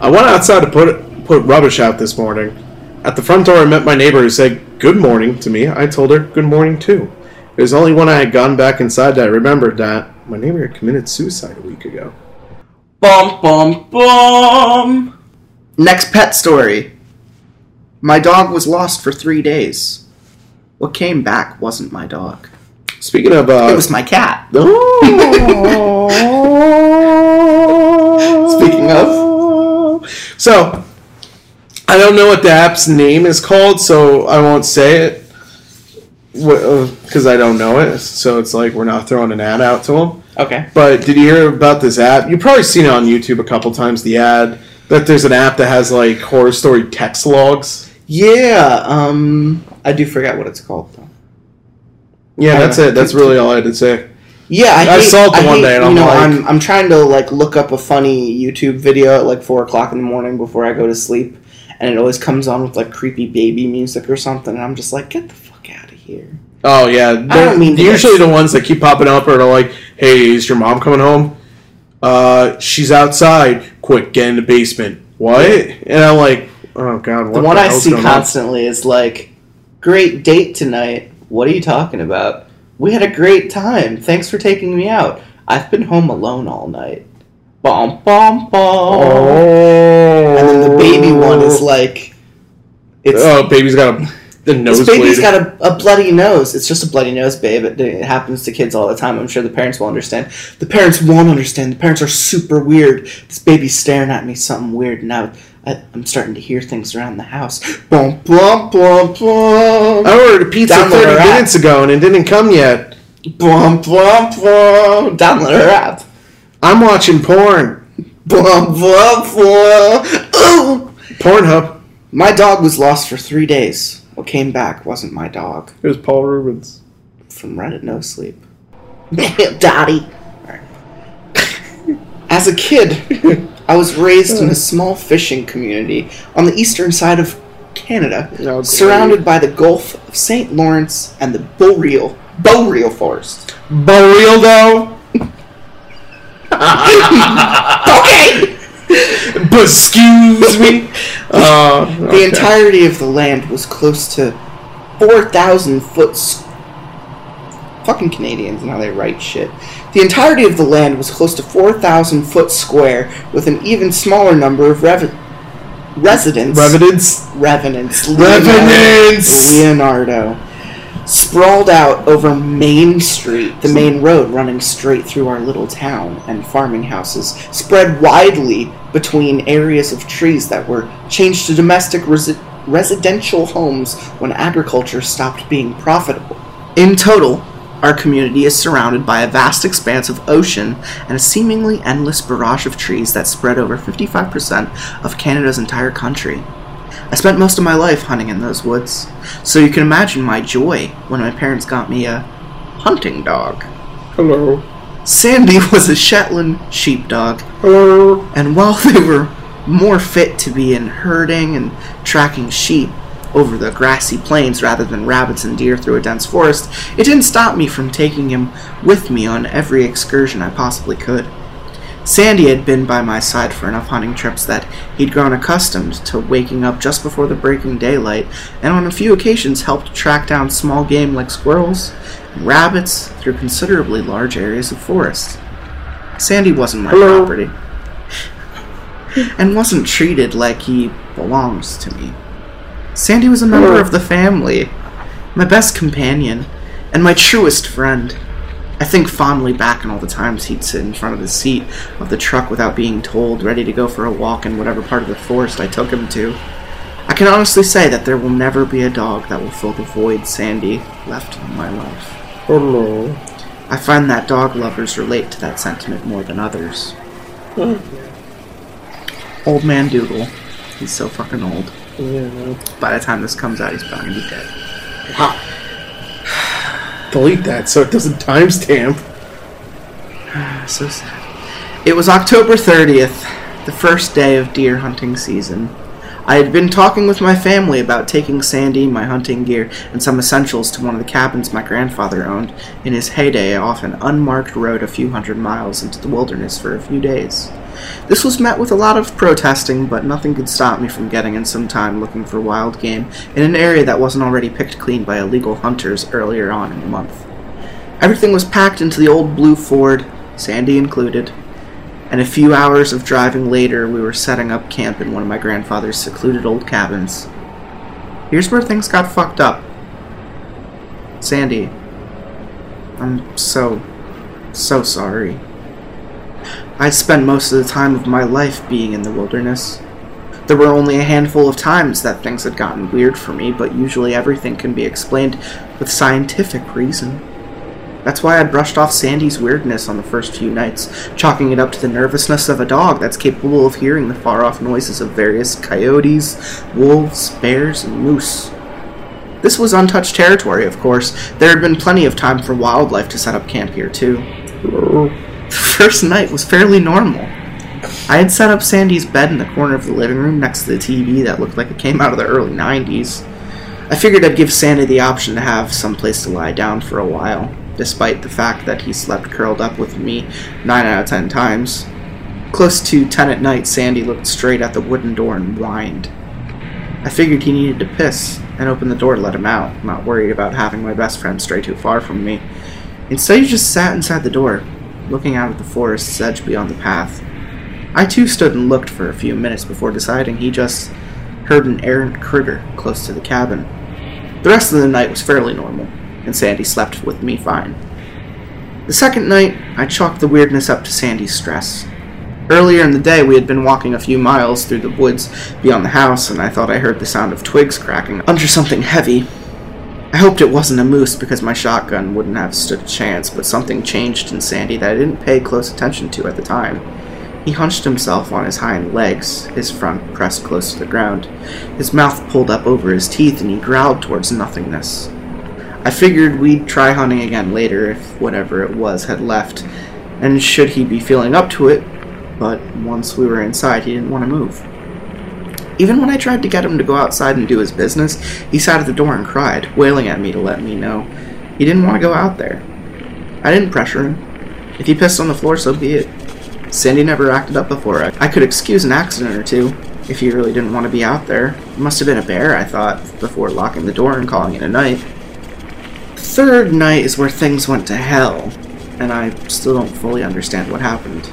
I went outside to put, put rubbish out this morning. At the front door, I met my neighbor who said good morning to me. I told her good morning too. It was only when I had gone back inside that I remembered that my neighbor had committed suicide a week ago. Bum bum bum. Next pet story. My dog was lost for three days. What came back wasn't my dog. Speaking of, uh, It was my cat. Speaking of, so I don't know what the app's name is called, so I won't say it because I don't know it. So it's like we're not throwing an ad out to them. Okay. But did you hear about this app? You've probably seen it on YouTube a couple times. The ad that there's an app that has like horror story text logs. Yeah. Um. I do forget what it's called though. Yeah, that's know. it. That's really all I had to say. Yeah, I, I hate, saw it the I one hate, day and you I'm know, like- I'm I'm trying to like look up a funny YouTube video at like four o'clock in the morning before I go to sleep, and it always comes on with like creepy baby music or something, and I'm just like, get the fuck out of here. Oh yeah, they're- mean usually the ones that keep popping up are like, "Hey, is your mom coming home? Uh, she's outside. Quick, get in the basement." What? And I'm like, "Oh god." What The one I see going on?" constantly is like, great date tonight. What are you talking about? We had a great time. Thanks for taking me out. I've been home alone all night. Bum bum bum. Oh. And then the baby one is like, it's oh, baby's got a the This nose. baby's got a, a bloody nose. It's just a bloody nose, babe. It, it happens to kids all the time. I'm sure the parents will understand. The parents won't understand. The parents are super weird. This baby's staring at me something weird. Now I, I'm starting to hear things around the house. Bum, bum, bum, bum. I ordered a pizza Download 30 our app. minutes ago and it didn't come yet. Bum, bum, bum. Download our app. I'm watching porn. Bum, bum, bum. Ooh. Pornhub. My dog was lost for three days. What came back wasn't my dog. It was Paul Reubens. from Reddit No Sleep. Daddy. As a kid, I was raised in a small fishing community on the eastern side of Canada, Oh, surrounded by the Gulf of St. Lawrence and the Boreal Boreal Forest. Boreal though. okay. But excuse me. Uh, The entirety of the land was close to 4,000 foot. s- Fucking Canadians and how they write shit. The entirety of the land was close to 4,000 foot square, with an even smaller number of rev- residents. Revenants. revenants. Revenants! Leonardo. Sprawled out over Main Street, the main road running straight through our little town, and farming houses spread widely between areas of trees that were changed to domestic resi- residential homes when agriculture stopped being profitable. In total, our community is surrounded by a vast expanse of ocean and a seemingly endless barrage of trees that spread over 55% of Canada's entire country. I spent most of my life hunting in those woods, so you can imagine my joy when my parents got me a hunting dog. Hello. Sandy was a Shetland sheepdog, Hello. and while they were more fit to be in herding and tracking sheep over the grassy plains rather than rabbits and deer through a dense forest, it didn't stop me from taking him with me on every excursion I possibly could. Sandy had been by my side for enough hunting trips that he'd grown accustomed to waking up just before the breaking daylight, and on a few occasions helped track down small game like squirrels and rabbits through considerably large areas of forest. Sandy wasn't my Hello. property, and wasn't treated like he belongs to me. Sandy was a member Hello. of the family, my best companion, and my truest friend. I think fondly back on all the times he'd sit in front of the seat of the truck without being told, ready to go for a walk in whatever part of the forest I took him to. I can honestly say that there will never be a dog that will fill the void Sandy left in my life. Hello. I find that dog lovers relate to that sentiment more than others. Hmm. Old man Dougal. He's so fucking old. Yeah. By the time this comes out, he's probably dead. Wow. Delete that so it doesn't timestamp. So sad. It was October 30th, the first day of deer hunting season. I had been talking with my family about taking Sandy, my hunting gear, and some essentials to one of the cabins my grandfather owned in his heyday off an unmarked road a few hundred miles into the wilderness for a few days. This was met with a lot of protesting, but nothing could stop me from getting in some time looking for wild game in an area that wasn't already picked clean by illegal hunters earlier on in the month. Everything was packed into the old blue Ford, Sandy included, and a few hours of driving later, we were setting up camp in one of my grandfather's secluded old cabins. Here's where things got fucked up. Sandy, I'm so, so sorry. I spent most of the time of my life being in the wilderness. There were only a handful of times that things had gotten weird for me, but usually everything can be explained with scientific reason. That's why I brushed off Sandy's weirdness on the first few nights, chalking it up to the nervousness of a dog that's capable of hearing the far off noises of various coyotes, wolves, bears, and moose. This was untouched territory, of course. There had been plenty of time for wildlife to set up camp here, too. The first night was fairly normal. I had set up Sandy's bed in the corner of the living room next to the TV that looked like it came out of the early 90s. I figured I'd give Sandy the option to have some place to lie down for a while, despite the fact that he slept curled up with me 9 out of 10 times. Close to 10 at night, Sandy looked straight at the wooden door and whined. I figured he needed to piss and opened the door to let him out, not worried about having my best friend stray too far from me. Instead, he just sat inside the door, looking out at the forest's edge beyond the path. I too stood and looked for a few minutes before deciding he just heard an errant critter close to the cabin. The rest of the night was fairly normal, and Sandy slept with me fine. The second night, I chalked the weirdness up to Sandy's stress. Earlier in the day, we had been walking a few miles through the woods beyond the house, and I thought I heard the sound of twigs cracking under something heavy. I hoped it wasn't a moose because my shotgun wouldn't have stood a chance, but something changed in Sandy that I didn't pay close attention to at the time. He hunched himself on his hind legs, his front pressed close to the ground, his mouth pulled up over his teeth, and he growled towards nothingness. I figured we'd try hunting again later if whatever it was had left, and should he be feeling up to it, but once we were inside, he didn't want to move. Even when I tried to get him to go outside and do his business, he sat at the door and cried, wailing at me to let me know he didn't want to go out there. I didn't pressure him. If he pissed on the floor, so be it. Sandy never acted up before. I, could excuse an accident or two if he really didn't want to be out there. It must have been a bear, I thought, before locking the door and calling it a night. The third night is where things went to hell, and I still don't fully understand what happened.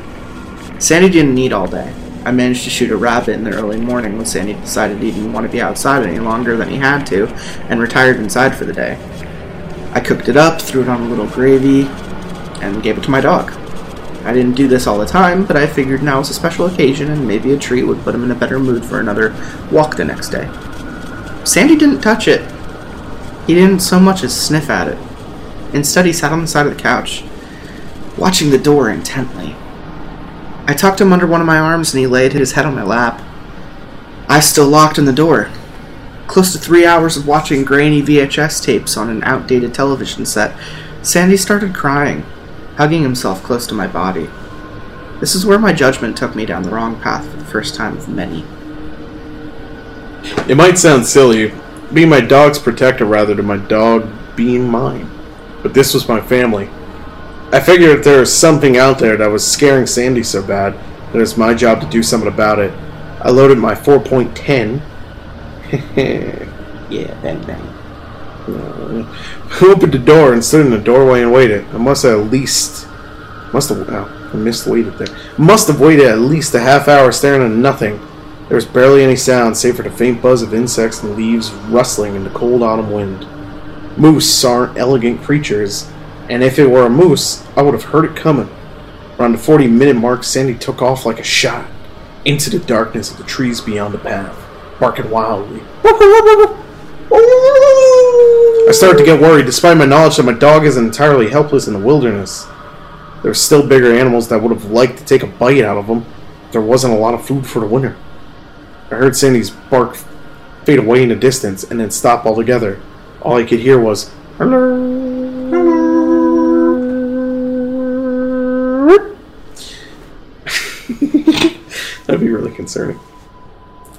Sandy didn't eat all day. I managed to shoot a rabbit in the early morning when Sandy decided he didn't want to be outside any longer than he had to, and retired inside for the day. I cooked it up, threw it on a little gravy, and gave it to my dog. I didn't do this all the time, but I figured now was a special occasion and maybe a treat would put him in a better mood for another walk the next day. Sandy didn't touch it. He didn't so much as sniff at it. Instead, he sat on the side of the couch, watching the door intently. I tucked him under one of my arms and he laid his head on my lap. I still locked in the door. Close to three hours of watching grainy VHS tapes on an outdated television set, Sandy started crying, hugging himself close to my body. This is where my judgment took me down the wrong path for the first time of many. It might sound silly, being my dog's protector rather than my dog being mine. But this was my family. I figured if there was something out there that was scaring Sandy so bad, that it's my job to do something about it. I loaded my 4.10. Yeah, bang bang. I opened the door and stood in the doorway and waited. I must have at least must have oh, I missed waited there. Must have waited at least a half hour staring at nothing. There was barely any sound save for the faint buzz of insects and leaves rustling in the cold autumn wind. Moose aren't elegant creatures, and if it were a moose, I would have heard it coming. Around the 40 minute mark, Sandy took off like a shot into the darkness of the trees beyond the path, barking wildly. I started to get worried, despite my knowledge that my dog isn't entirely helpless in the wilderness. There were still bigger animals that would have liked to take a bite out of him. There wasn't a lot of food for the winter. I heard Sandy's bark fade away in the distance and then stop altogether. All I could hear was That'd be really concerning.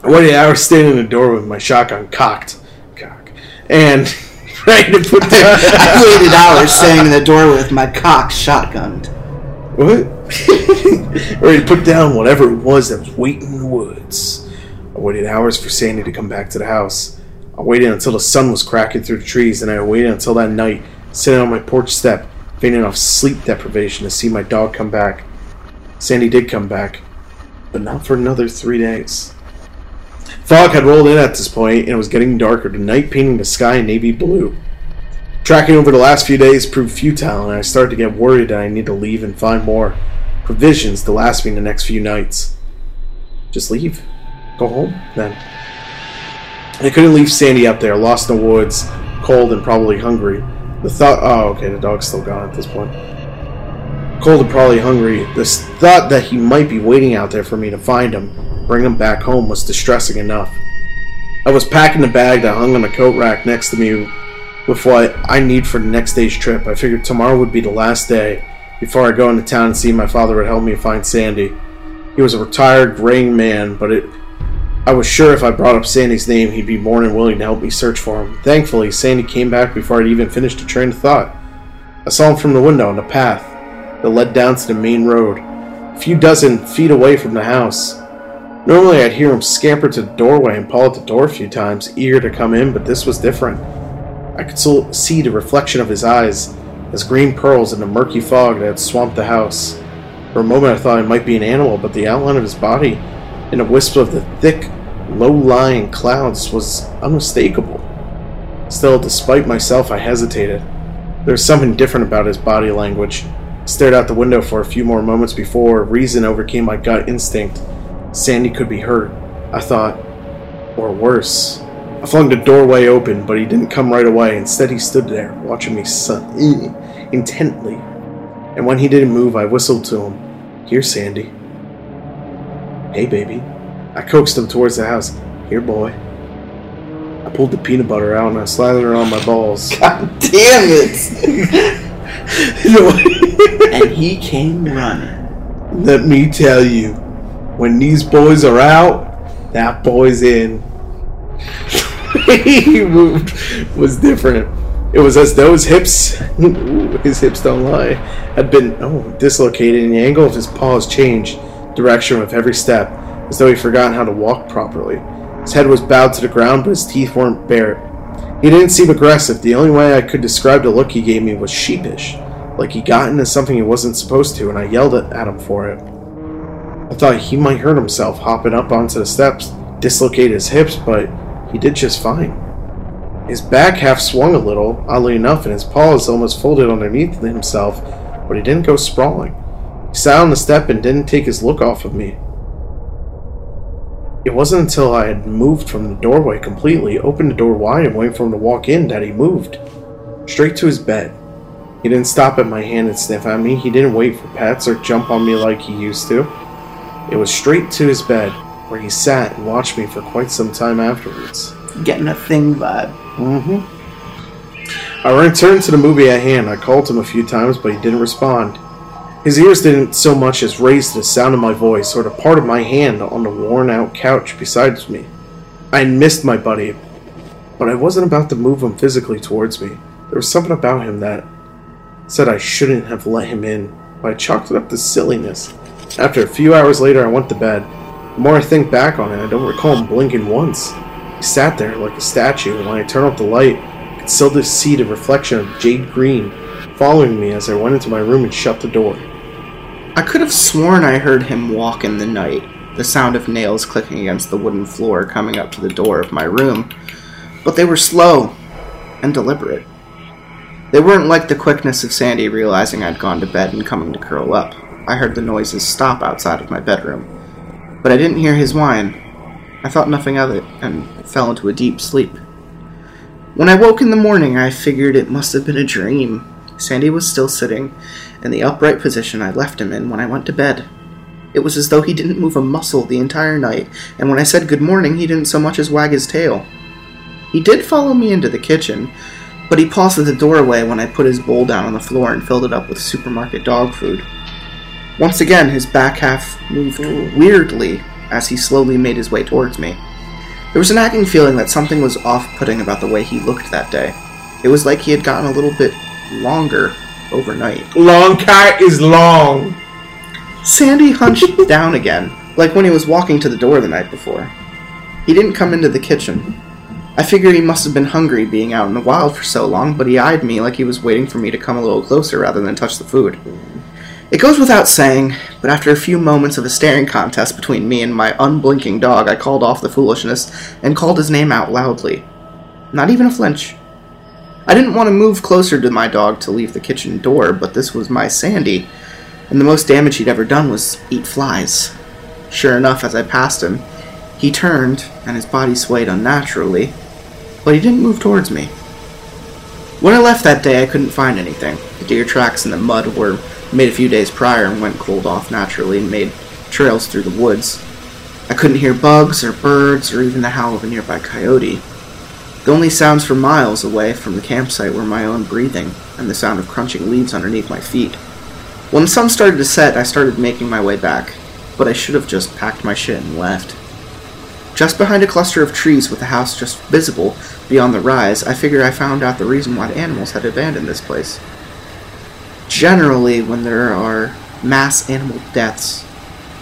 I waited hours standing in the door with my shotgun cocked, cock, and ready to put down. I waited hours standing in the door with my cock shotgunned. What? ready to put down whatever it was that was waiting in the woods. I waited hours for Sandy to come back to the house. I waited until the sun was cracking through the trees, and I waited until that night, sitting on my porch step, feigning off sleep deprivation to see my dog come back. Sandy did come back, but not for another three days. Fog had rolled in at this point, and it was getting darker, the night painting the sky navy blue. Tracking over the last few days proved futile, and I started to get worried that I need to leave and find more provisions to last me the next few nights. Just leave. Go home, then. I couldn't leave Sandy up there, lost in the woods, cold and probably hungry. The thought. Oh, okay, the dog's still gone at this point. Cold and probably hungry. This thought that he might be waiting out there for me to find him, bring him back home, was distressing enough. I was packing the bag that hung on the coat rack next to me with what I need for the next day's trip. I figured tomorrow would be the last day before I go into town and see my father would help me find Sandy. He was a retired, graying man, but it I was sure if I brought up Sandy's name, he'd be more than willing to help me search for him. Thankfully, Sandy came back before I'd even finished a train of thought. I saw him from the window on the path that led down to the main road, a few dozen feet away from the house. Normally, I'd hear him scamper to the doorway and paw at the door a few times, eager to come in, but this was different. I could still see the reflection of his eyes as green pearls in the murky fog that had swamped the house. For a moment, I thought it might be an animal, but the outline of his body in a wisp of the thick, low-lying clouds was unmistakable. Still, despite myself, I hesitated. There was something different about his body language. Stared out the window for a few more moments before reason overcame my gut instinct. Sandy could be hurt, I thought. Or worse. I flung the doorway open, but he didn't come right away. Instead, he stood there, watching me sun- intently. And when he didn't move, I whistled to him. Here, Sandy. Hey, baby. I coaxed him towards the house. Here, boy. I pulled the peanut butter out and I slathered it on my balls. God damn it! and he came running. Let me tell you, when these boys are out, that boy's in. he moved was different. It was as though his hips, his hips don't lie, had been oh dislocated, and the angle of his paws changed direction with every step, as though he'd forgotten how to walk properly. His head was bowed to the ground, but his teeth weren't bare. He didn't seem aggressive. The only way I could describe the look he gave me was sheepish, like he got into something he wasn't supposed to, and I yelled at him for it. I thought he might hurt himself hopping up onto the steps, dislocate his hips, but he did just fine. His back half swung a little, oddly enough, and his paws almost folded underneath himself, but he didn't go sprawling. He sat on the step and didn't take his look off of me. It wasn't until I had moved from the doorway completely, opened the door wide, and waited for him to walk in that he moved. Straight to his bed. He didn't stop at my hand and sniff at me. He didn't wait for pets or jump on me like he used to. It was straight to his bed, where he sat and watched me for quite some time afterwards. Getting a thing vibe. Mm-hmm. I returned to the movie at hand. I called him a few times, but he didn't respond. His ears didn't so much as raise to the sound of my voice or the part of my hand on the worn out couch beside me. I missed my buddy, but I wasn't about to move him physically towards me. There was something about him that said I shouldn't have let him in, but I chalked it up to silliness. After a few hours later, I went to bed. The more I think back on it, I don't recall him blinking once. He sat there like a statue, and when I turned off the light, I could still see the reflection of Jade Green following me as I went into my room and shut the door. I could have sworn I heard him walk in the night, the sound of nails clicking against the wooden floor coming up to the door of my room, but they were slow and deliberate. They weren't like the quickness of Sandy realizing I'd gone to bed and coming to curl up. I heard the noises stop outside of my bedroom, but I didn't hear his whine. I thought nothing of it and fell into a deep sleep. When I woke in the morning, I figured it must have been a dream. Sandy was still sitting in the upright position I left him in when I went to bed. It was as though he didn't move a muscle the entire night, and when I said good morning, he didn't so much as wag his tail. He did follow me into the kitchen, but he paused at the doorway when I put his bowl down on the floor and filled it up with supermarket dog food. Once again, his back half moved weirdly as he slowly made his way towards me. There was a nagging feeling that something was off putting about the way he looked that day. It was like he had gotten a little bit longer overnight. Long cat is long. Sandy hunched down again, like when he was walking to the door the night before. He didn't come into the kitchen. I figured he must have been hungry being out in the wild for so long, but he eyed me like he was waiting for me to come a little closer rather than touch the food. It goes without saying, but after a few moments of a staring contest between me and my unblinking dog, I called off the foolishness and called his name out loudly. Not even a flinch. I didn't want to move closer to my dog to leave the kitchen door, but this was my Sandy, and the most damage he'd ever done was eat flies. Sure enough, as I passed him, he turned and his body swayed unnaturally, but he didn't move towards me. When I left that day, I couldn't find anything. The deer tracks in the mud were made a few days prior and went cold off naturally and made trails through the woods. I couldn't hear bugs or birds or even the howl of a nearby coyote. The only sounds for miles away from the campsite were my own breathing and the sound of crunching leaves underneath my feet. When the sun started to set, I started making my way back, but I should have just packed my shit and left. Just behind a cluster of trees with the house just visible beyond the rise, I figured I found out the reason why the animals had abandoned this place generally, when there are mass animal deaths,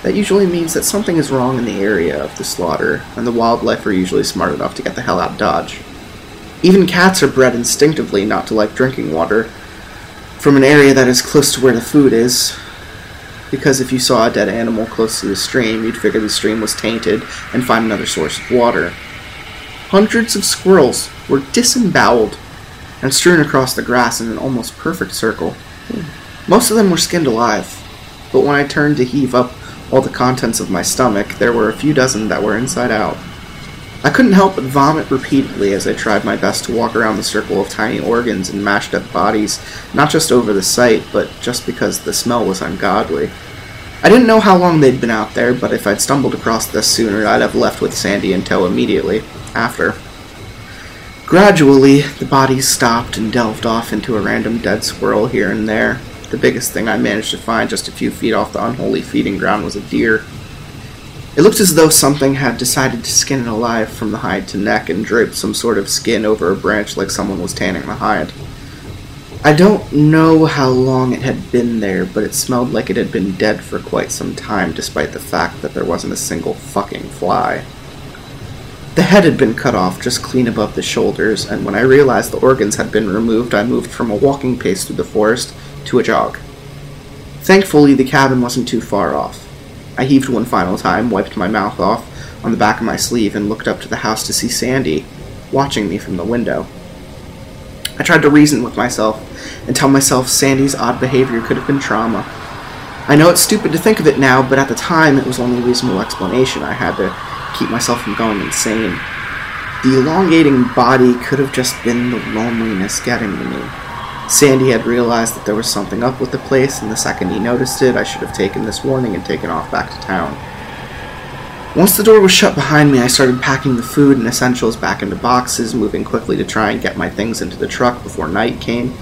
that usually means that something is wrong in the area of the slaughter, and the wildlife are usually smart enough to get the hell out of Dodge. Even cats are bred instinctively not to like drinking water from an area that is close to where the food is, because if you saw a dead animal close to the stream, you'd figure the stream was tainted and find another source of water. Hundreds of squirrels were disemboweled and strewn across the grass in an almost perfect circle. Most of them were skinned alive, but when I turned to heave up all the contents of my stomach, there were a few dozen that were inside out. I couldn't help but vomit repeatedly as I tried my best to walk around the circle of tiny organs and mashed up bodies, not just over the sight, but just because the smell was ungodly. I didn't know how long they'd been out there, but if I'd stumbled across this sooner, I'd have left with Sandy in tow immediately after. Gradually, the bodies stopped and delved off into a random dead squirrel here and there. The biggest thing I managed to find just a few feet off the unholy feeding ground was a deer. It looked as though something had decided to skin it alive from the hide to neck and draped some sort of skin over a branch like someone was tanning the hide. I don't know how long it had been there, but it smelled like it had been dead for quite some time, despite the fact that there wasn't a single fucking fly. The head had been cut off just clean above the shoulders, and when I realized the organs had been removed, I moved from a walking pace through the forest to a jog. Thankfully, the cabin wasn't too far off. I heaved one final time, wiped my mouth off on the back of my sleeve, and looked up to the house to see Sandy watching me from the window. I tried to reason with myself and tell myself Sandy's odd behavior could have been trauma. I know it's stupid to think of it now, but at the time it was the only reasonable explanation I had to keep myself from going insane. The elongating body could have just been the loneliness getting to me. Sandy had realized that there was something up with the place, and the second he noticed it, I should have taken this warning and taken off back to town. Once the door was shut behind me, I started packing the food and essentials back into boxes, moving quickly to try and get my things into the truck before night came.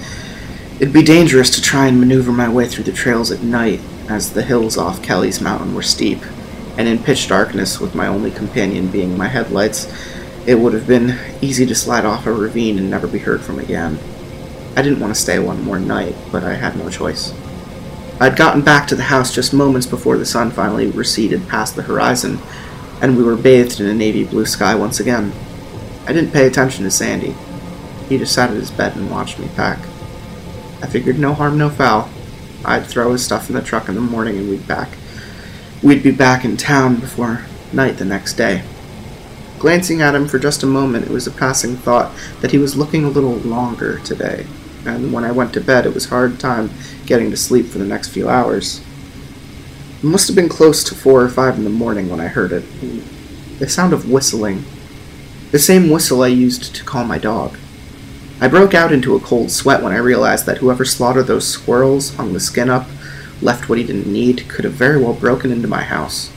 It'd be dangerous to try and maneuver my way through the trails at night, as the hills off Kelly's Mountain were steep, and in pitch darkness, with my only companion being my headlights, it would have been easy to slide off a ravine and never be heard from again. I didn't want to stay one more night, but I had no choice. I'd gotten back to the house just moments before the sun finally receded past the horizon, and we were bathed in a navy blue sky once again. I didn't pay attention to Sandy. He just sat at his bed and watched me pack. I figured no harm, no foul. I'd throw his stuff in the truck in the morning and we'd back. We'd be back in town before night the next day. Glancing at him for just a moment, it was a passing thought that he was looking a little longer today and when I went to bed, it was hard time getting to sleep for the next few hours. It must have been close to four or five in the morning when I heard it. The sound of whistling. The same whistle I used to call my dog. I broke out into a cold sweat when I realized that whoever slaughtered those squirrels, hung the skin up, left what he didn't need, could have very well broken into my house.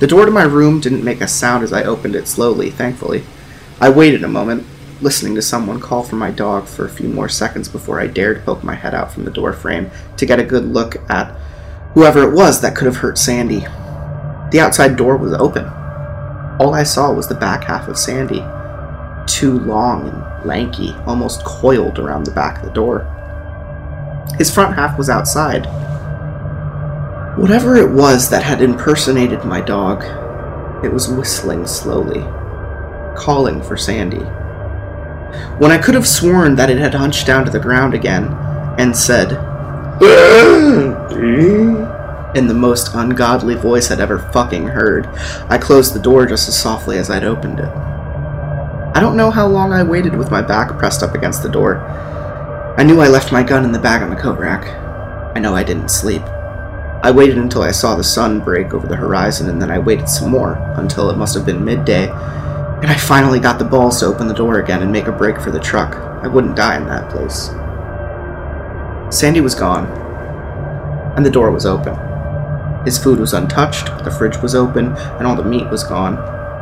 The door to my room didn't make a sound as I opened it slowly, thankfully. I waited a moment, listening to someone call for my dog for a few more seconds before I dared poke my head out from the door frame to get a good look at whoever it was that could have hurt Sandy. The outside door was open. All I saw was the back half of Sandy, too long and lanky, almost coiled around the back of the door. His front half was outside. Whatever it was that had impersonated my dog, it was whistling slowly, calling for Sandy when I could have sworn that it had hunched down to the ground again and said, in the most ungodly voice I'd ever fucking heard. I closed the door just as softly as I'd opened it. I don't know how long I waited with my back pressed up against the door. I knew I left my gun in the bag on the coat rack. I know I didn't sleep. I waited until I saw the sun break over the horizon, and then I waited some more until it must have been midday and I finally got the balls to open the door again and make a break for the truck. I wouldn't die in that place. Sandy was gone, and the door was open. His food was untouched, the fridge was open, and all the meat was gone.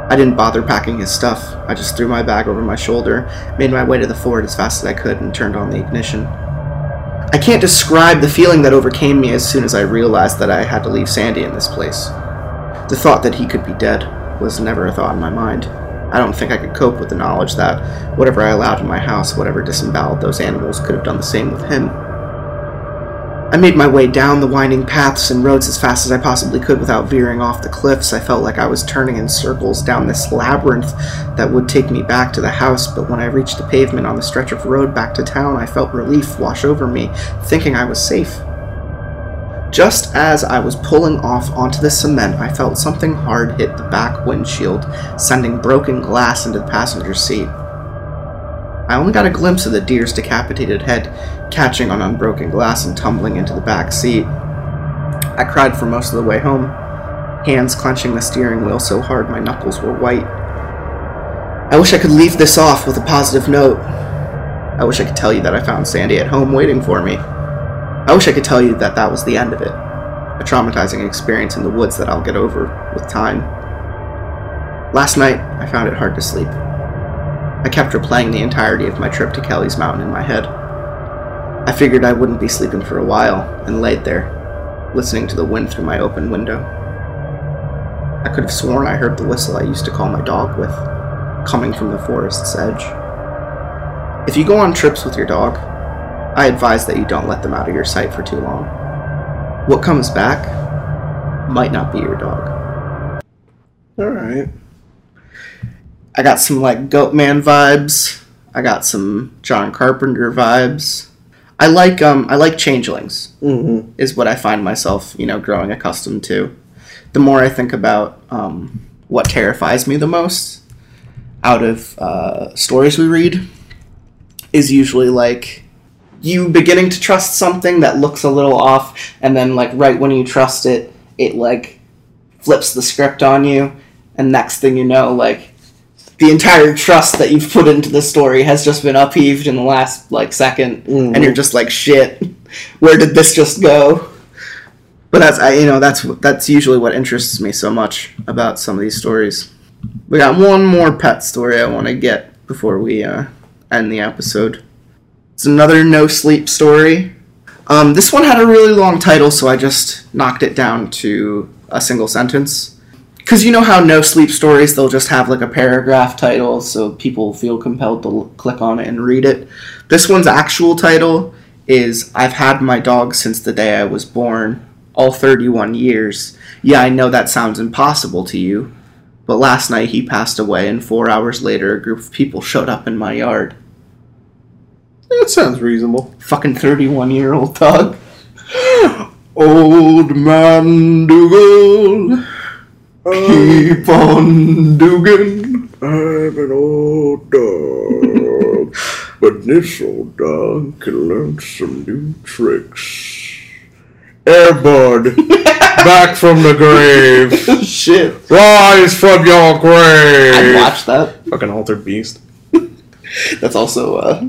I didn't bother packing his stuff. I just threw my bag over my shoulder, made my way to the Ford as fast as I could, and turned on the ignition. I can't describe the feeling that overcame me as soon as I realized that I had to leave Sandy in this place. The thought that he could be dead was never a thought in my mind. I don't think I could cope with the knowledge that whatever I allowed in my house, whatever disemboweled those animals, could have done the same with him. I made my way down the winding paths and roads as fast as I possibly could without veering off the cliffs. I felt like I was turning in circles down this labyrinth that would take me back to the house, but when I reached the pavement on the stretch of road back to town, I felt relief wash over me, thinking I was safe. Just as I was pulling off onto the cement, I felt something hard hit the back windshield, sending broken glass into the passenger seat. I only got a glimpse of the deer's decapitated head catching on unbroken glass and tumbling into the back seat. I cried for most of the way home, hands clenching the steering wheel so hard my knuckles were white. I wish I could leave this off with a positive note. I wish I could tell you that I found Sandy at home waiting for me. I wish I could tell you that that was the end of it. A traumatizing experience in the woods that I'll get over with time. Last night, I found it hard to sleep. I kept replaying the entirety of my trip to Kelly's Mountain in my head. I figured I wouldn't be sleeping for a while and laid there, listening to the wind through my open window. I could have sworn I heard the whistle I used to call my dog with, coming from the forest's edge. If you go on trips with your dog, I advise that you don't let them out of your sight for too long. What comes back might not be your dog. All right. I got some like Goatman vibes. I got some John Carpenter vibes. I like um I like changelings. Mm-hmm. Is what I find myself you know growing accustomed to. The more I think about um, what terrifies me the most out of uh, stories we read is usually like you beginning to trust something that looks a little off, and then like right when you trust it, it like flips the script on you, and next thing you know, like the entire trust that you've put into the story has just been upheaved in the last like 2nd and you're just like shit. Where did this just go? But that's I you know that's that's usually what interests me so much about some of these stories. We got one more pet story I want to get before we uh, end the episode. It's another no sleep story. Um, this one had a really long title, so I just knocked it down to a single sentence. Because you know how no sleep stories, they'll just have like a paragraph title so people feel compelled to l- click on it and read it. This one's actual title is I've had my dog since the day I was born, all 31 years. Yeah, I know that sounds impossible to you, but last night he passed away, and four hours later, a group of people showed up in my yard. That sounds reasonable. Fucking 31 year old dog. Old man Dougal, keep on Dougan. I'm an old dog, but this old dog can learn some new tricks. Air Bud, back from the grave. Shit. Rise from your grave. I watched that. Fucking altered beast. That's also, uh,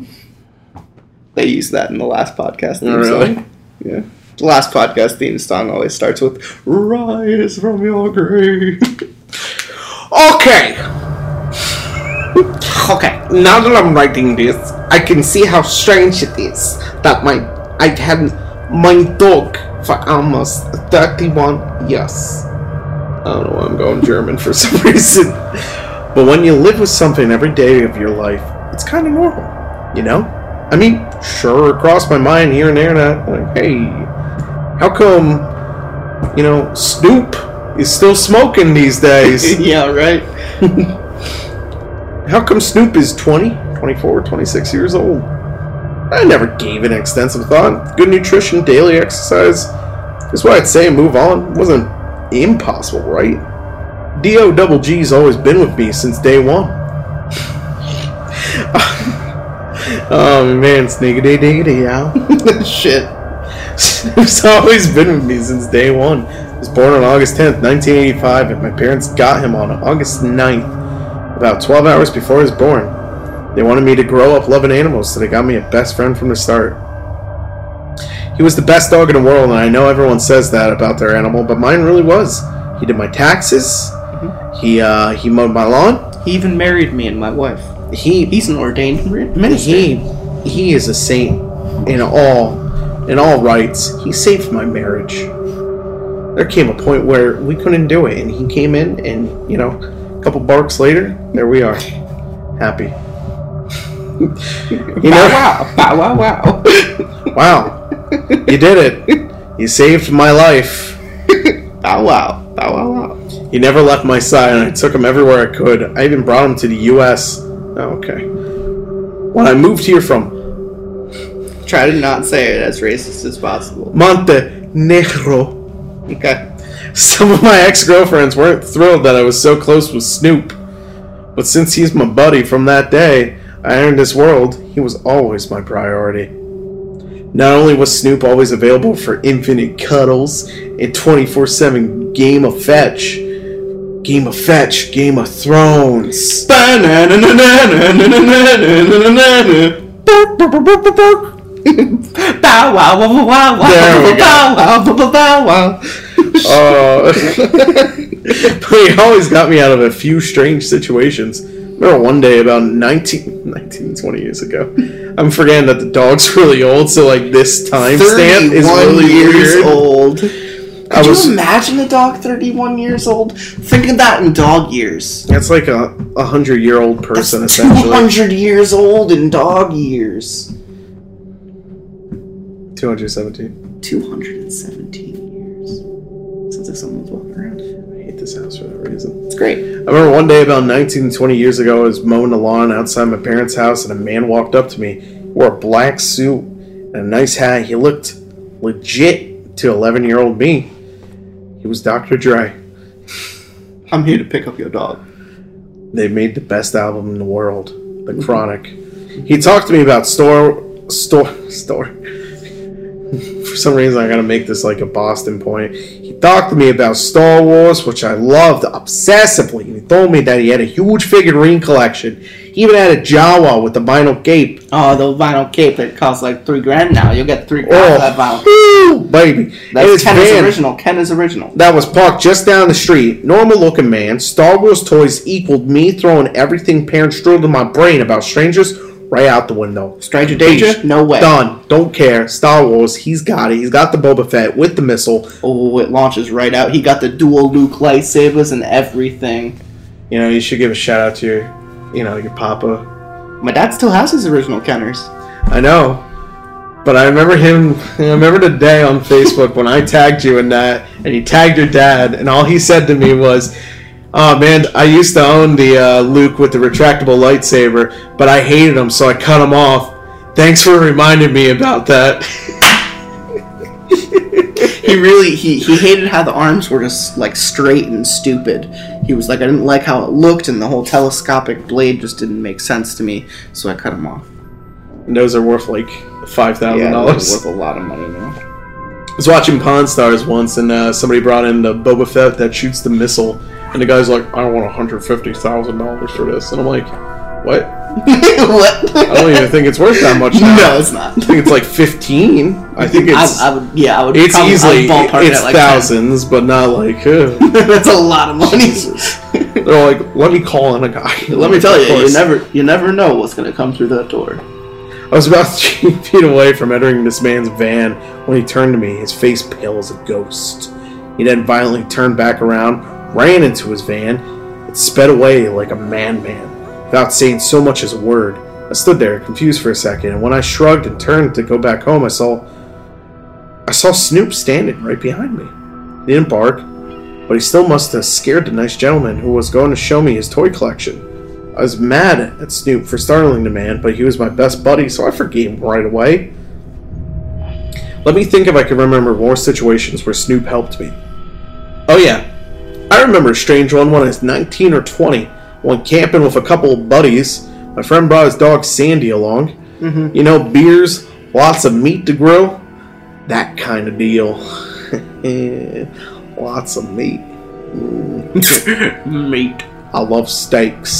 they used that in the last podcast theme Oh, really? song. Yeah. The last podcast theme song always starts with Rise from your grave. Okay, Okay. now that I'm writing this, I can see how strange it is that my I had my dog for almost 31 years. I don't know why I'm going German for some reason. But when you live with something every day of your life, it's kind of normal, you know? I mean, sure, it crossed my mind here and there that, like, hey, how come, you know, Snoop is still smoking these days? yeah, right? How come Snoop is 20, 24, 26 years old? I never gave it extensive thought. Good nutrition, daily exercise is why I'd say move on. It wasn't impossible, right? D.O. Double G's always been with me since day one. oh man, sneakity diggity yow. Shit. Snoop's always been with me since day one. He was born on August 10th, 1985, and my parents got him on August 9th, about 12 hours before he was born. They wanted me to grow up loving animals, so they got me a best friend from the start. He was the best dog in the world, and I know everyone says that about their animal, but mine really was. He did my taxes. He uh, he mowed my lawn. He even married me and my wife. He He's an ordained mi- minister. he he is a saint in all in all rights. He saved my marriage. There came a point where we couldn't do it, and he came in, and you know, a couple barks later, there we are, happy. you know, wow, wow, wow, wow. wow, you did it. You saved my life. Bow wow, bow wow, wow. He never left my side, and I took him everywhere I could. I even brought him to the U.S. Oh, okay. When I moved here from Try to not say it as racist as possible. Monte Negro. Okay. Some of my ex girlfriends weren't thrilled that I was so close with Snoop. But since he's my buddy from that day I entered this world, he was always my priority. Not only was Snoop always available for infinite cuddles and 24 7 Game of Fetch, Game of Fetch, Game of Thrones. Bow wow, wow, wow, wow, There we go. bow wow, bow bow wow. Uh, he always got me out of a few strange situations. Remember one day about 19, 19 20 years ago. I'm forgetting that the dog's really old, so like this timestamp is really years weird. old. I Could was you imagine a dog 31 years old? Think of that in dog years. that's like a, a hundred year old That's person essentially. 200 years old in dog years. 217. 217 years. Sounds like someone's walking around. I hate this house for that reason. It's great. I remember one day about 19, 20 years ago, I was mowing the lawn outside my parents' house, and a man walked up to me, wore a black suit and a nice hat. He looked legit to 11 year old me. He was Dr. Dre. I'm here to pick up your dog. They made the best album in the world, The Chronic. He talked to me about store, store, store. For some reason, I gotta make this like a Boston point. He talked to me about Star Wars, which I loved obsessively. He told me that he had a huge figurine collection. He even had a Jawa with the vinyl cape. Oh, the vinyl cape that costs like three grand now. You'll get three grand for that oh, vinyl. Oh, woo, baby! And That's his Ken's van- original. Ken is original. that was parked just down the street. Normal looking man. Star Wars toys equaled me throwing everything parents drilled in my brain about strangers right out the window. Stranger Danger? No way. Done. Don't care. Star Wars. He's got it. He's got the Boba Fett with the missile. Oh, it launches right out. He got the dual Luke lightsabers and everything. You know, you should give a shout out to your, you know, your papa. My dad still has his original Kenners. I know. But I remember him. I remember the day on Facebook when I tagged you in that, and he tagged your dad, and all he said to me was, "Oh man, I used to own the uh, Luke with the retractable lightsaber, but I hated him, so I cut him off. Thanks for reminding me about that." He really he, he hated how the arms were just like straight and stupid. He was like I didn't like how it looked and the whole telescopic blade just didn't make sense to me, so I cut him off. and those are worth like five thousand Yeah, it dollars. was worth a lot of money now. I was watching Pawn Stars once, and uh, somebody brought in the Boba Fett that shoots the missile, and the guy's like, "I want one hundred fifty thousand dollars for this," and I'm like, "What? what? I don't even think it's worth that much." Now. No, it's not. I think it's like fifteen. I think it's I, I would, yeah, I would. it's probably- I would easily ballpark it it's at like thousands, but not like. Uh, That's a lot of money. they're like, "Let me call in a guy." Let me tell you, you never, you never know what's gonna come through that door. I was about three feet away from entering this man's van when he turned to me, his face pale as a ghost. He then violently turned back around, ran into his van, and sped away like a madman, without saying so much as a word. I stood there, confused for a second, and when I shrugged and turned to go back home, I saw I saw Snoop standing right behind me. He didn't bark, but he still must have scared the nice gentleman who was going to show me his toy collection. I was mad at Snoop for startling the man, but he was my best buddy, so I forgave him right away. Let me think if I can remember more situations where Snoop helped me. Oh yeah, I remember a strange one when I was 19 or 20. Went camping with a couple of buddies. My friend brought his dog Sandy along. Mm-hmm. You know, beers, lots of meat to grill, that kind of deal. lots of meat. meat. I love steaks.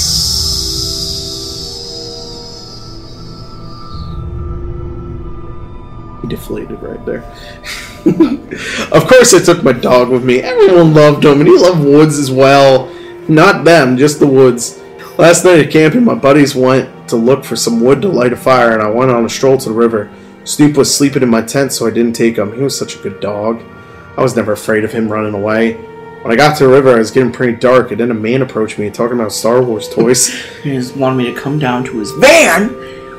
He deflated right there. of course, I took my dog with me. Everyone loved him, and he loved woods as well. Not them, just the woods. Last night at camping, my buddies went to look for some wood to light a fire, and I went on a stroll to the river. Snoop was sleeping in my tent, so I didn't take him. He was such a good dog. I was never afraid of him running away. When I got to the river, I was getting pretty dark, and then a man approached me talking about Star Wars toys. He just wanted me to come down to his van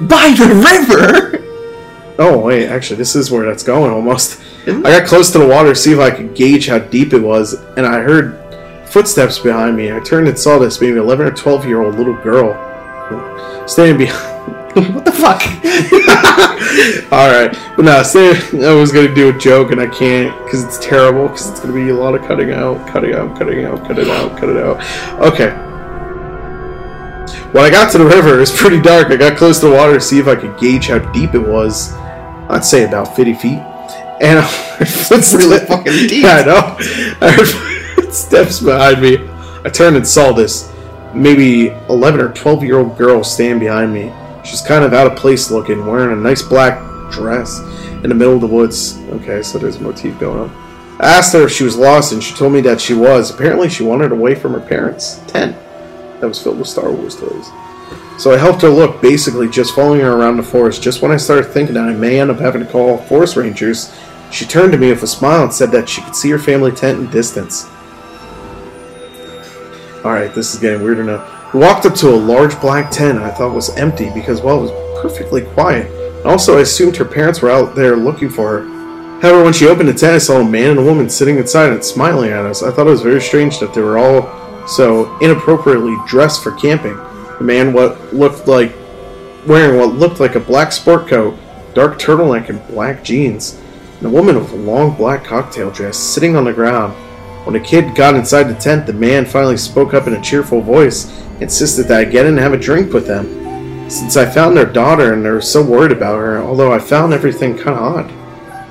by the river. oh, wait, actually, this is where that's going almost. I got close to the water to see if I could gauge how deep it was, and I heard footsteps behind me. I turned and saw this maybe 11 or 12 year old little girl standing behind. what the fuck? All right, but no, say I was gonna do a joke and I can't because it's terrible because it's gonna be a lot of cutting out, cutting out, cutting out, cut it out, cut it out. Okay. When I got to the river, it was pretty dark. I got close to the water to see if I could gauge how deep it was. I'd say about 50 feet. And I heard footsteps. really fucking deep. Yeah, I know. I heard footsteps behind me. I turned and saw this maybe 11 or 12 year old girl stand behind me. She's kind of out of place looking, wearing a nice black dress in the middle of the woods. Okay, so there's a motif going on. I asked her if she was lost, and she told me that she was. Apparently, she wandered away from her parents' tent that was filled with Star Wars toys. So I helped her look, basically just following her around the forest. Just when I started thinking that I may end up having to call forest rangers, she turned to me with a smile and said that she could see her family tent in distance. Alright, this is getting weirder now. We walked up to a large black tent I thought was empty because, well, it was perfectly quiet. Also, I assumed her parents were out there looking for her. However, when she opened the tent, I saw a man and a woman sitting inside and smiling at us. I thought it was very strange that they were all so inappropriately dressed for camping. The man what looked like wearing what looked like a black sport coat, dark turtleneck, and black jeans, and a woman with a long black cocktail dress sitting on the ground. When the kid got inside the tent, the man finally spoke up in a cheerful voice, insisted that I get in and have a drink with them. Since I found their daughter and they were so worried about her, although I found everything kind of odd,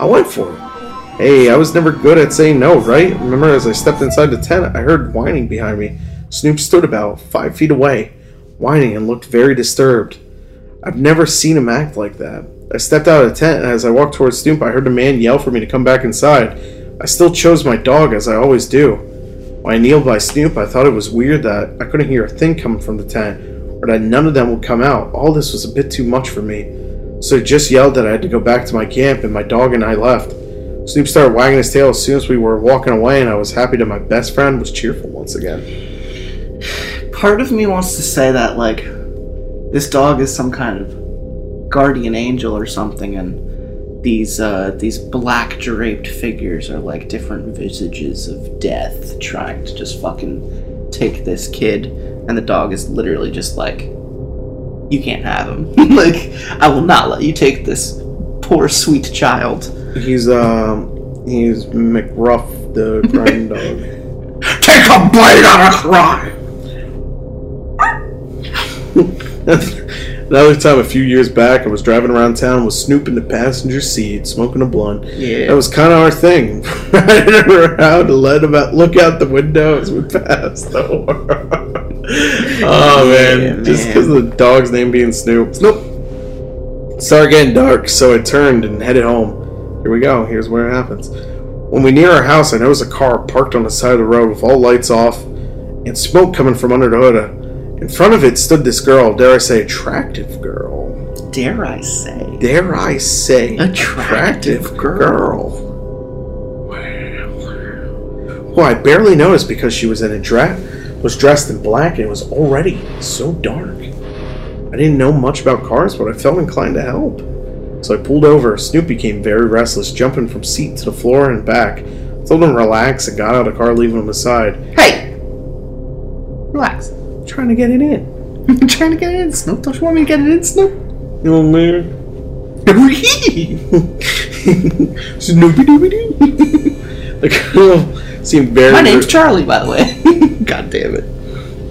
I went for it. Hey, I was never good at saying no, right? Remember, as I stepped inside the tent, I heard whining behind me. Snoop stood about five feet away, whining and looked very disturbed. I've never seen him act like that. I stepped out of the tent, and as I walked towards Snoop, I heard the man yell for me to come back inside. I still chose my dog, as I always do. When I kneeled by Snoop, I thought it was weird that I couldn't hear a thing coming from the tent, or that none of them would come out. All this was a bit too much for me. So I just yelled that I had to go back to my camp, and my dog and I left. Snoop started wagging his tail as soon as we were walking away, and I was happy that my best friend was cheerful once again. Part of me wants to say that like this dog is some kind of guardian angel or something, and these uh, these black draped figures are like different visages of death trying to just fucking take this kid, and the dog is literally just like, you can't have him. like I will not let you take this poor sweet child. He's um he's McGruff the crime dog. Take a bite out of crime. Another time, a few years back, I was driving around town with Snoop in the passenger seat, smoking a blunt. Yeah. That was kind of our thing. Riding around to let him out, look out the window as we passed. the Oh, oh man, Yeah, just because of the dog's name being Snoop. Snoop. Started getting dark, so I turned and headed home. Here we go. Here's where it happens. When we near our house, I noticed a car parked on the side of the road with all lights off and smoke coming from under the hood. In front of it stood this girl, dare I say, attractive girl. Dare I say? Dare I say, Attractive girl. Well, I barely noticed because she was in a dress, was dressed in black, and it was already so dark. I didn't know much about cars, but I felt inclined to help. So I pulled over. Snoop became very restless, jumping from seat to the floor and back. I told him to relax and got out of the car, leaving him aside. Hey! Relax. Trying to get it in. I'm trying to get it in, Snoop. Don't you want me to get it in, Snoop? You know, man. Snoopy Dooby Doo. The girl seemed very. My name's Charlie, by the way. God damn it.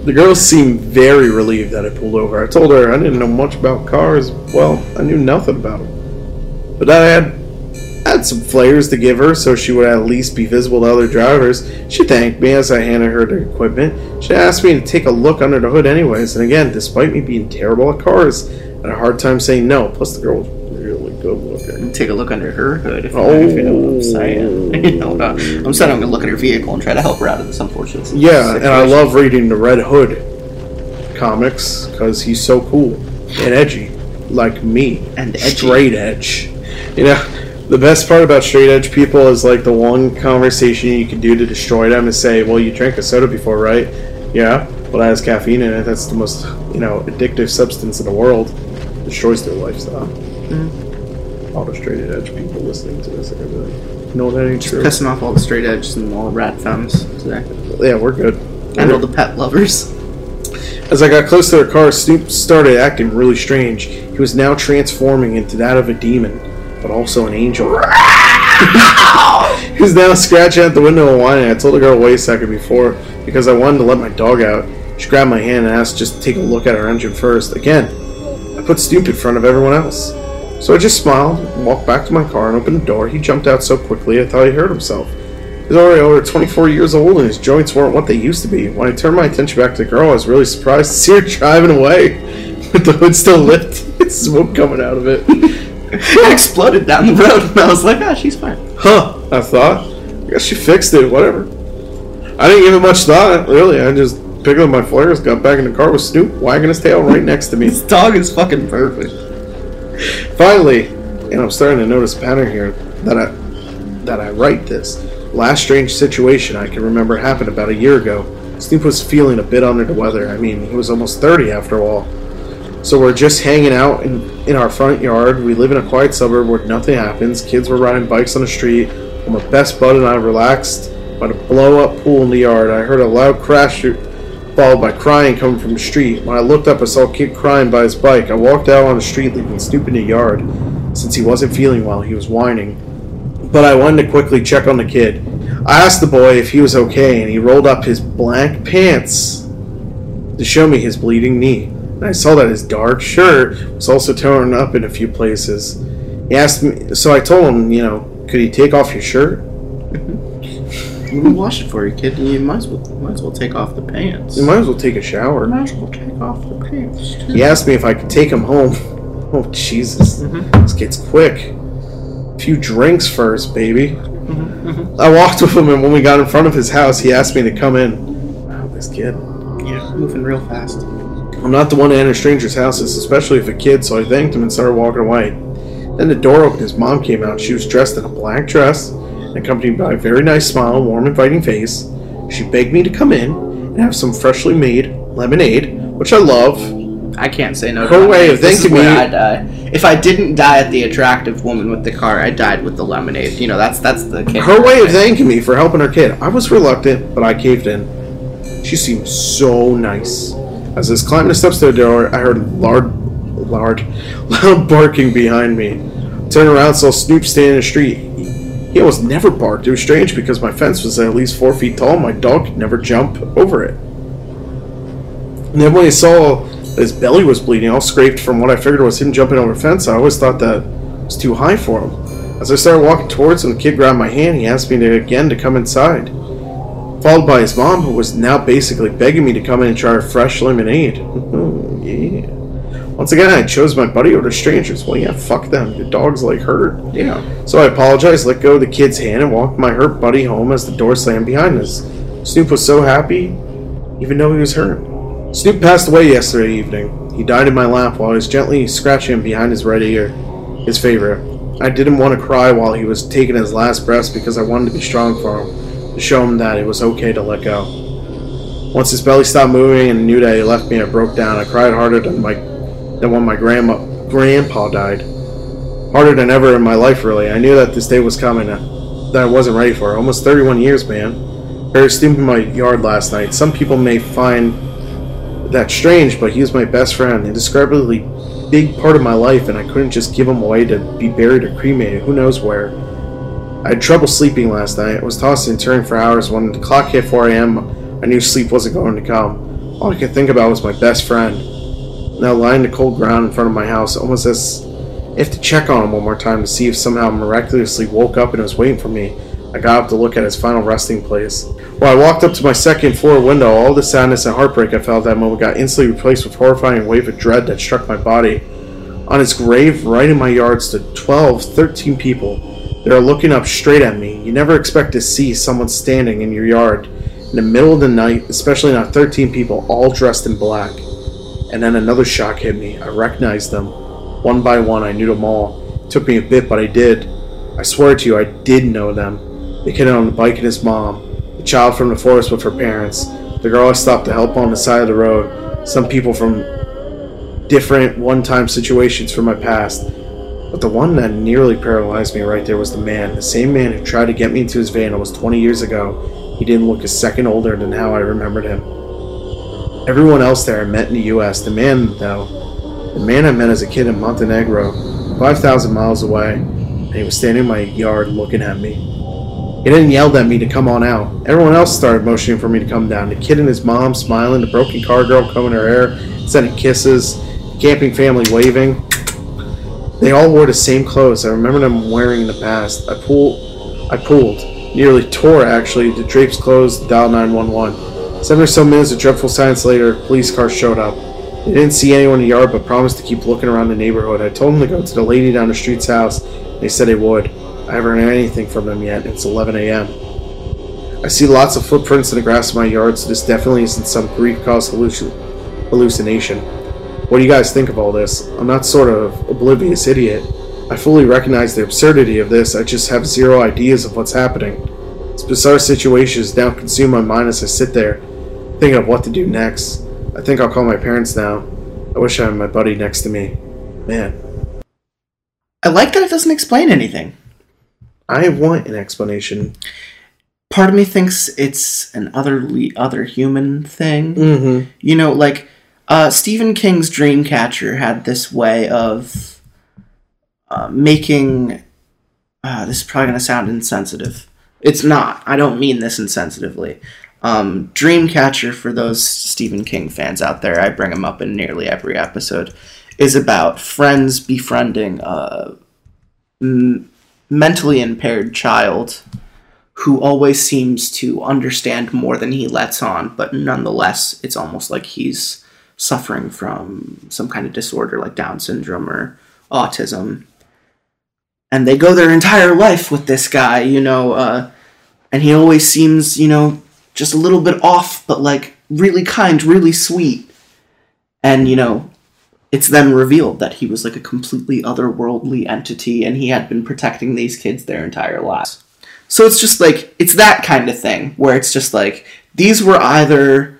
The girl seemed very relieved that I pulled over. I told her I didn't know much about cars. Well, I knew nothing about them. But I had had some flares to give her so she would at least be visible to other drivers. She thanked me as I handed her the equipment. She asked me to take a look under the hood anyways, and again, despite me being terrible at cars, I had a hard time saying no. Plus the girl was really good looking. Take a look under her hood if, Oh. you know what I'm saying. you know, uh, I'm saying I'm gonna look at her vehicle and try to help her out of this unfortunate si- Yeah, and I love reading the Red Hood comics because he's so cool and edgy, like me. And edgy. Straight edge. You know, the best part about straight edge people is like the one conversation you can do to destroy them is say, "Well, you drank a soda before, right? Yeah. Well, that has caffeine in it. That's the most you know addictive substance in the world. Destroys their lifestyle." Mm-hmm. All the straight edge people listening to this are gonna be like, "No, that ain't true." Pissing off all the straight edges and all the rat femmes today. Yeah, we're good. And all the pet lovers. As I got close to their car, Snoop started acting really strange. He was now transforming into that of a demon, but also an angel. he was now scratching at the window and whining. I told the girl wait a second before because I wanted to let my dog out. She grabbed my hand and asked just to take a look at her engine first. Again, I put Snoop in front of everyone else. So I just smiled, walked back to my car, and opened the door. He jumped out so quickly I thought he hurt himself. He's already over 24 years old and his joints weren't what they used to be. When I turned my attention back to the girl, I was really surprised to see her driving away with the hood still lit smoke coming out of it. it exploded down the road, and I was like, ah, she's fine. Huh, I thought. I guess she fixed it, whatever. I didn't give it much thought, really. I just picked up my flares, got back in the car with Snoop wagging his tail right next to me. This dog is fucking perfect. Finally, and I'm starting to notice a pattern here that I that I write this. Last strange situation I can remember happened about a year ago. Snoop was feeling a bit under the weather. I mean, he was almost 30 after all. So we're just hanging out in, in our front yard. We live in a quiet suburb where nothing happens. Kids were riding bikes on the street. My best bud and I relaxed by the blow up pool in the yard. I heard a loud crash followed by crying coming from the street. When I looked up, I saw a kid crying by his bike. I walked out on the street, leaving Snoop in the yard. Since he wasn't feeling well, he was whining. But I wanted to quickly check on the kid. I asked the boy if he was okay, and he rolled up his blank pants to show me his bleeding knee. And I saw that his dark shirt was also torn up in a few places. He asked me, so I told him, you know, could he take off your shirt? We wash it for you, kid. You might as well might as well take off the pants. You might as well take a shower. You might as well take off the pants. Too. He asked me if I could take him home. Oh Jesus, mm-hmm. this kid's quick. A few drinks first, baby. Mm-hmm. I walked with him, and when we got in front of his house, he asked me to come in. Wow, this kid. Yeah, moving real fast. I'm not the one to enter strangers' houses, especially if a kid, so I thanked him and started walking away. Then the door opened, his mom came out. She was dressed in a black dress, accompanied by a very nice smile warm, inviting face. She begged me to come in and have some freshly made lemonade, which I love. I can't say no. Her way of thanking me- I die. If I didn't die at the attractive woman with the car, I died with the lemonade. You know, that's that's the. Her way of thanking me for helping her kid. I was reluctant, but I caved in. She seemed so nice. As I was climbing the steps to the door, I heard loud, loud, loud barking behind me. Turned around, saw Snoop standing in the street. He almost never barked. It was strange because my fence was at least four feet tall. My dog could never jump over it. And then when I saw his belly was bleeding, all scraped from what I figured was him jumping over a fence, I always thought that was too high for him. As I started walking towards him, the kid grabbed my hand. He asked me to, again to come inside. Followed by his mom, who was now basically begging me to come in and try a fresh lemonade. yeah. Once again, I chose my buddy over strangers. Well, yeah, fuck them. Your dog's like hurt. Yeah. So I apologized, let go of the kid's hand, and walked my hurt buddy home as the door slammed behind us. Snoop was so happy, even though he was hurt. Snoop passed away yesterday evening. He died in my lap while I was gently scratching him behind his right ear, his favorite. I didn't want to cry while he was taking his last breaths because I wanted to be strong for him, to show him that it was okay to let go. Once his belly stopped moving and knew that he left me, I broke down. I cried harder than my than when my grandma grandpa died. Harder than ever in my life, really. I knew that this day was coming, uh, that I wasn't ready for. Almost 31 years, man. Buried Snoop in my yard last night. Some people may find that strange, but he was my best friend, indescribably big part of my life, and I couldn't just give him away to be buried or cremated. Who knows where? I had trouble sleeping last night. I was tossing and turning for hours. When the clock hit 4 a.m., I knew sleep wasn't going to come. All I could think about was my best friend. Now lying in the cold ground in front of my house, almost as if to check on him one more time to see if somehow miraculously woke up and was waiting for me. I got up to look at his final resting place. While I walked up to my second floor window, all the sadness and heartbreak I felt at that moment got instantly replaced with horrifying wave of dread that struck my body. On his grave, right in my yard, stood 12, 13 people. They were looking up straight at me. You never expect to see someone standing in your yard in the middle of the night, especially not 13 people all dressed in black. And then another shock hit me. I recognized them. One by one, I knew them all. It took me a bit, but I did. I swear to you, I did know them. The kid on the bike and his mom. The child from the forest with her parents. The girl I stopped to help on the side of the road. Some people from different one time situations from my past. But the one that nearly paralyzed me right there was the man. The same man who tried to get me into his van almost 20 years ago. He didn't look a second older than how I remembered him. Everyone else there I met in the U.S. The man, though, the man I met as a kid in Montenegro, 5,000 miles away, and he was standing in my yard looking at me. He didn't yell at me to come on out. Everyone else started motioning for me to come down. The kid and his mom smiling, the broken car girl combing her hair, sending kisses, the camping family waving. They all wore the same clothes. I remember them wearing in the past. I pulled, I pulled, nearly tore actually, the drapes closed, dial 911. Seven or so minutes of dreadful silence later, a police car showed up. They didn't see anyone in the yard, but promised to keep looking around the neighborhood. I told them to go to the lady down the street's house. They said they would. I haven't heard anything from them yet. It's 11 a.m. I see lots of footprints in the grass of my yard, so this definitely isn't some grief-caused halluc- hallucination. What do you guys think of all this? I'm not sort of oblivious idiot. I fully recognize the absurdity of this. I just have zero ideas of what's happening. This bizarre situation has now consumed my mind as I sit there, thinking of what to do next. I think I'll call my parents now. I wish I had my buddy next to me. Man, I like that it doesn't explain anything. I want an explanation. Part of me thinks it's an otherly other human thing. Mm-hmm. You know, like uh, Stephen King's Dreamcatcher had this way of uh, making. Uh, this is probably going to sound insensitive. It's not. I don't mean this insensitively. Um, Dreamcatcher, for those Stephen King fans out there, I bring him up in nearly every episode, is about friends befriending a m- mentally impaired child who always seems to understand more than he lets on, but nonetheless, it's almost like he's suffering from some kind of disorder like Down syndrome or autism. And they go their entire life with this guy, you know, uh, and he always seems, you know, just a little bit off, but like really kind, really sweet. And, you know, it's then revealed that he was like a completely otherworldly entity and he had been protecting these kids their entire lives. So it's just like, it's that kind of thing where it's just like, these were either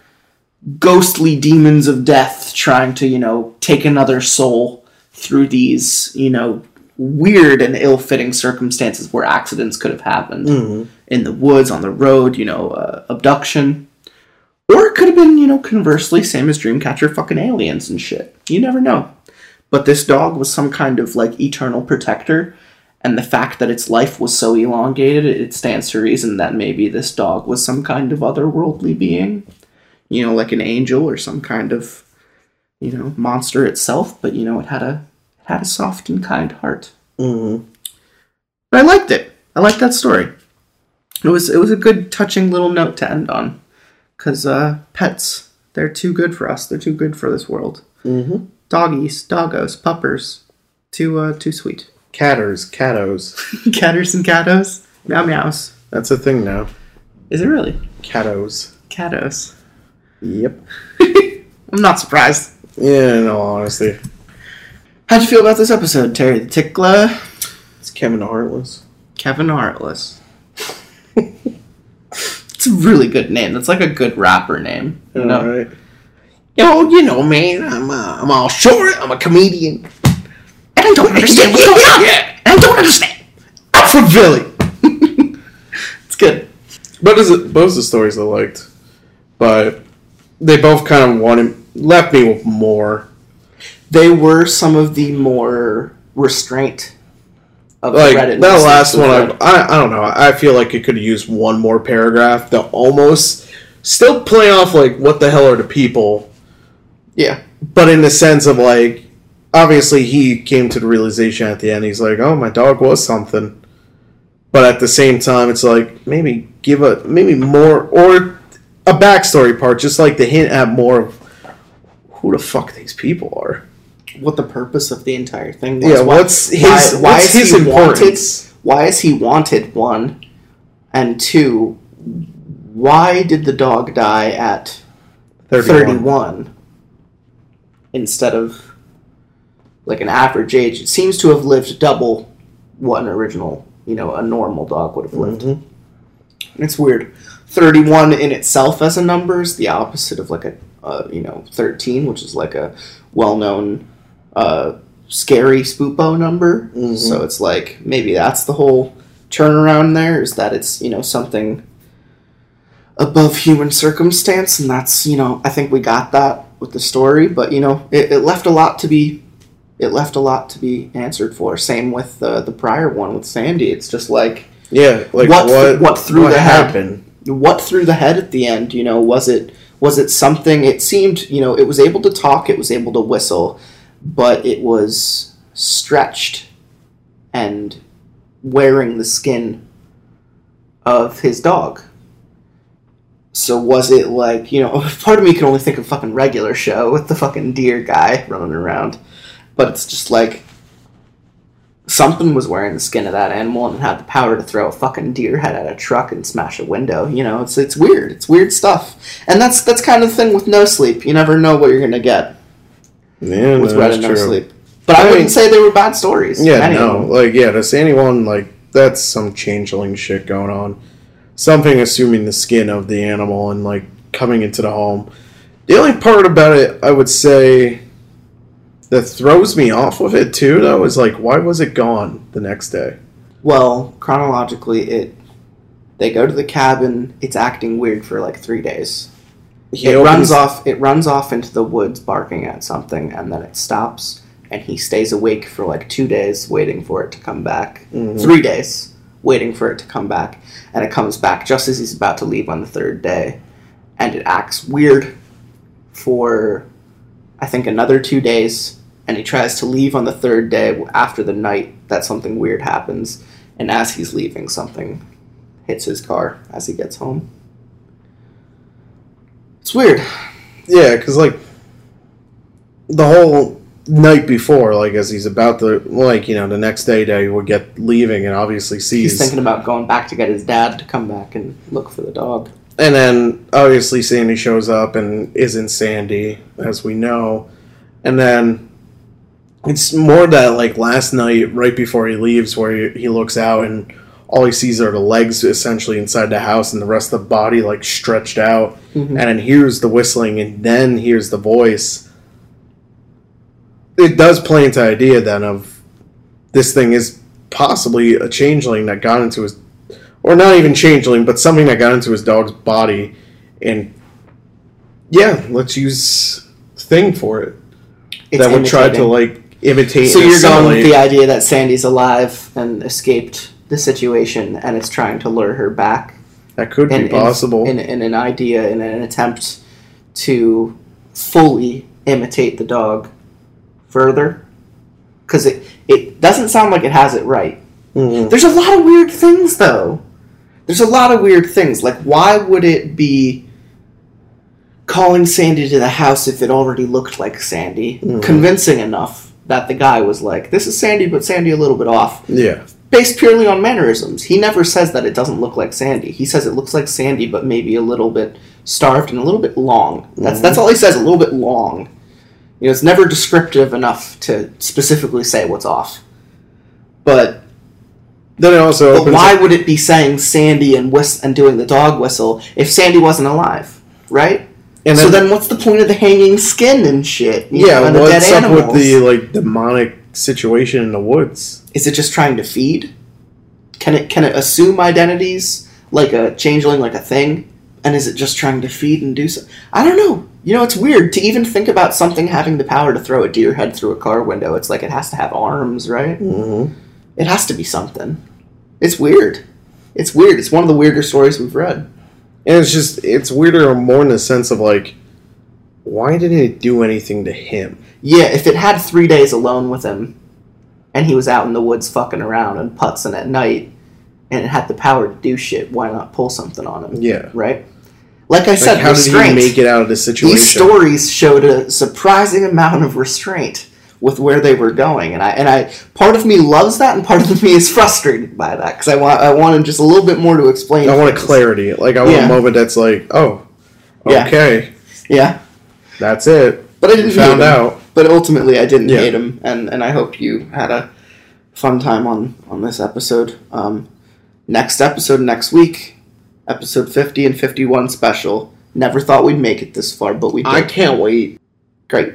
ghostly demons of death trying to, you know, take another soul through these, you know, weird and ill fitting circumstances where accidents could have happened Mm-hmm. in the woods, on the road, you know, uh, abduction. Or it could have been, you know, conversely, same as Dreamcatcher, fucking aliens and shit. You never know. But this dog was some kind of like eternal protector, and the fact that its life was so elongated, it stands to reason that maybe this dog was some kind of otherworldly being. You know, like an angel or some kind of, you know, monster itself, but you know, it had a it had a soft and kind heart. Mm-hmm. But I liked it. I liked that story. It was it was a good touching little note to end on, because uh, pets they're too good for us. They're too good for this world. Mm-hmm. Doggies, doggos, puppers, too uh, too sweet. Catters, cattos. Catters and cattos, meow meows. That's a thing now. Is it really Cattos. cattos? Yep. I'm not surprised. Yeah, no, honestly. How'd you feel about this episode, Terry the Tickler? It's Kevin Heartless. Kevin Heartless. it's a really good name. That's like a good rapper name. You know? Alright. Yo, you know, man, I'm uh, I'm all short. I'm a comedian. And I don't understand what's going on. And I don't understand. I'm from Philly. It's good. But is it both of the stories I liked, but they both kind of wanted left me with more. They were some of the more restraint of Like the Reddit. that last one, I, I I don't know. I feel like it could have used one more paragraph to almost still play off like what the hell are the people, yeah. but in the sense of like obviously he came to the realization at the end. He's like, oh, my dog was something, but at the same time, it's like maybe give a maybe more or a backstory part, just like to hint at more of who the fuck these people are. What the purpose of the entire thing was. Yeah, Why- what's his why, why what's is his he wanted? Why is he wanted? One, and two. Why did the dog die at 31 instead of like an average age. It seems to have lived double what an original, you know, a normal dog would have lived. Mhm. It's weird. 31 in itself as a number is the opposite of like a, uh, you know, 13, which is like a well-known uh, scary spoopo number. Mhm. So it's like maybe that's the whole turnaround there is that it's, you know, something above human circumstance and that's, you know, I think we got that with the story, but you know, it, it left a lot to be it left a lot to be answered for. Same with uh, the prior one with Sandy. It's just like Yeah, like What what th- what threw what the happened? What through the head at the end you know was it was it something? It seemed you know it was able to talk it was able to whistle but it was stretched and wearing the skin of his dog. So was it like you know part of me can only think of fucking regular show with the fucking deer guy running around but it's just like something was wearing the skin of that animal and had the power to throw a fucking deer head at a truck and smash a window. You know, it's it's weird. It's weird stuff. And that's that's kind of the thing with no sleep. You never know what you're gonna get Yeah, with no, Red No true. Sleep. But I, I wouldn't mean- say they were bad stories. Yeah, no, like yeah, to does anyone like that's some changeling shit going on? Something assuming the skin of the animal and like coming into the home. The only part about it I would say that throws me off of it too, though, is like, why was it gone the next day? Well, chronologically, it they go to the cabin. It's acting weird for like three days. He it opens- runs off. It runs off into the woods, barking at something, and then it stops. And he stays awake for like two days, waiting for it to come back. Mhm. Three days, waiting for it to come back, and it comes back just as he's about to leave on the third day, and it acts weird for, I think, another two days. And he tries to leave on the third day after the night that something weird happens, and as he's leaving, something hits his car as he gets home. It's weird. Yeah, because like the whole night before, like as he's about to, like you know, the next day, day would get leaving and obviously sees, He's thinking about going back to get his dad to come back and look for the dog. and then obviously Sandy shows up and isn't Sandy, as we know, and then it's more that like last night, right before he leaves, where he, he looks out and all he sees are the legs essentially inside the house and the rest of the body like stretched out. Mhm. and then hears the whistling and then hears the voice. It does play into the idea then of this thing is possibly a changeling that got into his or not even changeling but something that got into his dog's body. And yeah let's use thing for it. It's that would try to like imitate So you're going with the idea that Sandy's alive and escaped the situation, and it's trying to lure her back. that could in, be possible in, in, in an idea, in an attempt to fully imitate the dog further, because it it doesn't sound like it has it right. Mhm. There's a lot of weird things, though. There's a lot of weird things. Like, why would it be calling Sandy to the house if it already looked like Sandy? Mhm. Convincing enough that the guy was like, this is Sandy, but Sandy a little bit off. yeah Based purely on mannerisms. He never says that it doesn't look like Sandy. He says it looks like Sandy, but maybe a little bit starved and a little bit long. That's, Mhm. that's all he says, a little bit long. You know, it's never descriptive enough to specifically say what's off. But then it also but why up- would it be saying Sandy and whist- and doing the dog whistle if Sandy wasn't alive, right? And so then, what's the point of the hanging skin and shit? you yeah know, what's up with the like demonic situation in the woods Is it just trying to feed? Can it can it assume identities like a changeling, like a thing? And is it just trying to feed and do so? I don't know. You know, it's weird to even think about something having the power to throw a deer head through a car window. It's like it has to have arms, right? mm-hmm. It has to be something. It's weird. It's weird. It's one of the weirder stories we've read. And it's just it's weirder more in the sense of like why didn't it do anything to him? Yeah, if it had three days alone with him, and he was out in the woods fucking around and putzing at night, and it had the power to do shit, why not pull something on him? Yeah. Right? Like I Like said, how did he make it out of this situation? These stories showed a surprising amount of restraint with where they were going, and I and I part of me loves that, and part of me is frustrated by that because I want I wanted just a little bit more to explain. I want a clarity. Like I want Yeah. a moment that's like, oh, okay, Yeah, that's it. but I didn't Found out. But ultimately, I didn't Yeah. hate him, and and I hope you had a fun time on on this episode. Um, next episode next week, episode fifty and fifty one special. Never thought we'd make it this far, but we did. I can't wait. Great.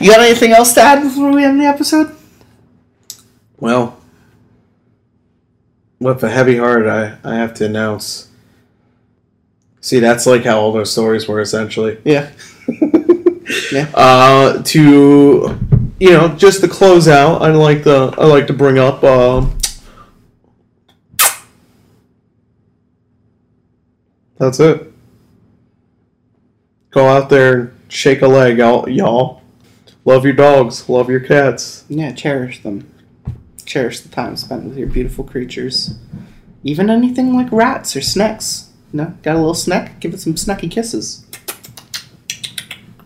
You got anything else to add before we end the episode? Well, with a heavy heart, I I have to announce. See, that's like how all those stories were essentially. Yeah. Yeah. Uh, to you know, just to close out, I like to I like to bring up. Um, that's it. Go out there and shake a leg, y'all. Love your dogs. Love your cats. Yeah, cherish them. Cherish the time spent with your beautiful creatures. Even anything like rats or snakes. No, got a little snack? Give it some snacky kisses.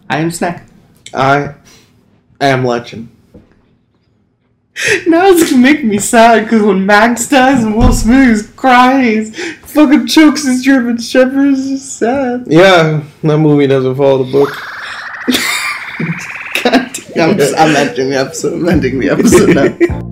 I am snack. I am legend. Now it's gonna make me sad because when Max dies and Will Smith is crying, fucking chokes his German Shepherd. It's just sad. Yeah, that movie doesn't follow the book. I'm, just, I'm ending the episode. I'm ending the episode now.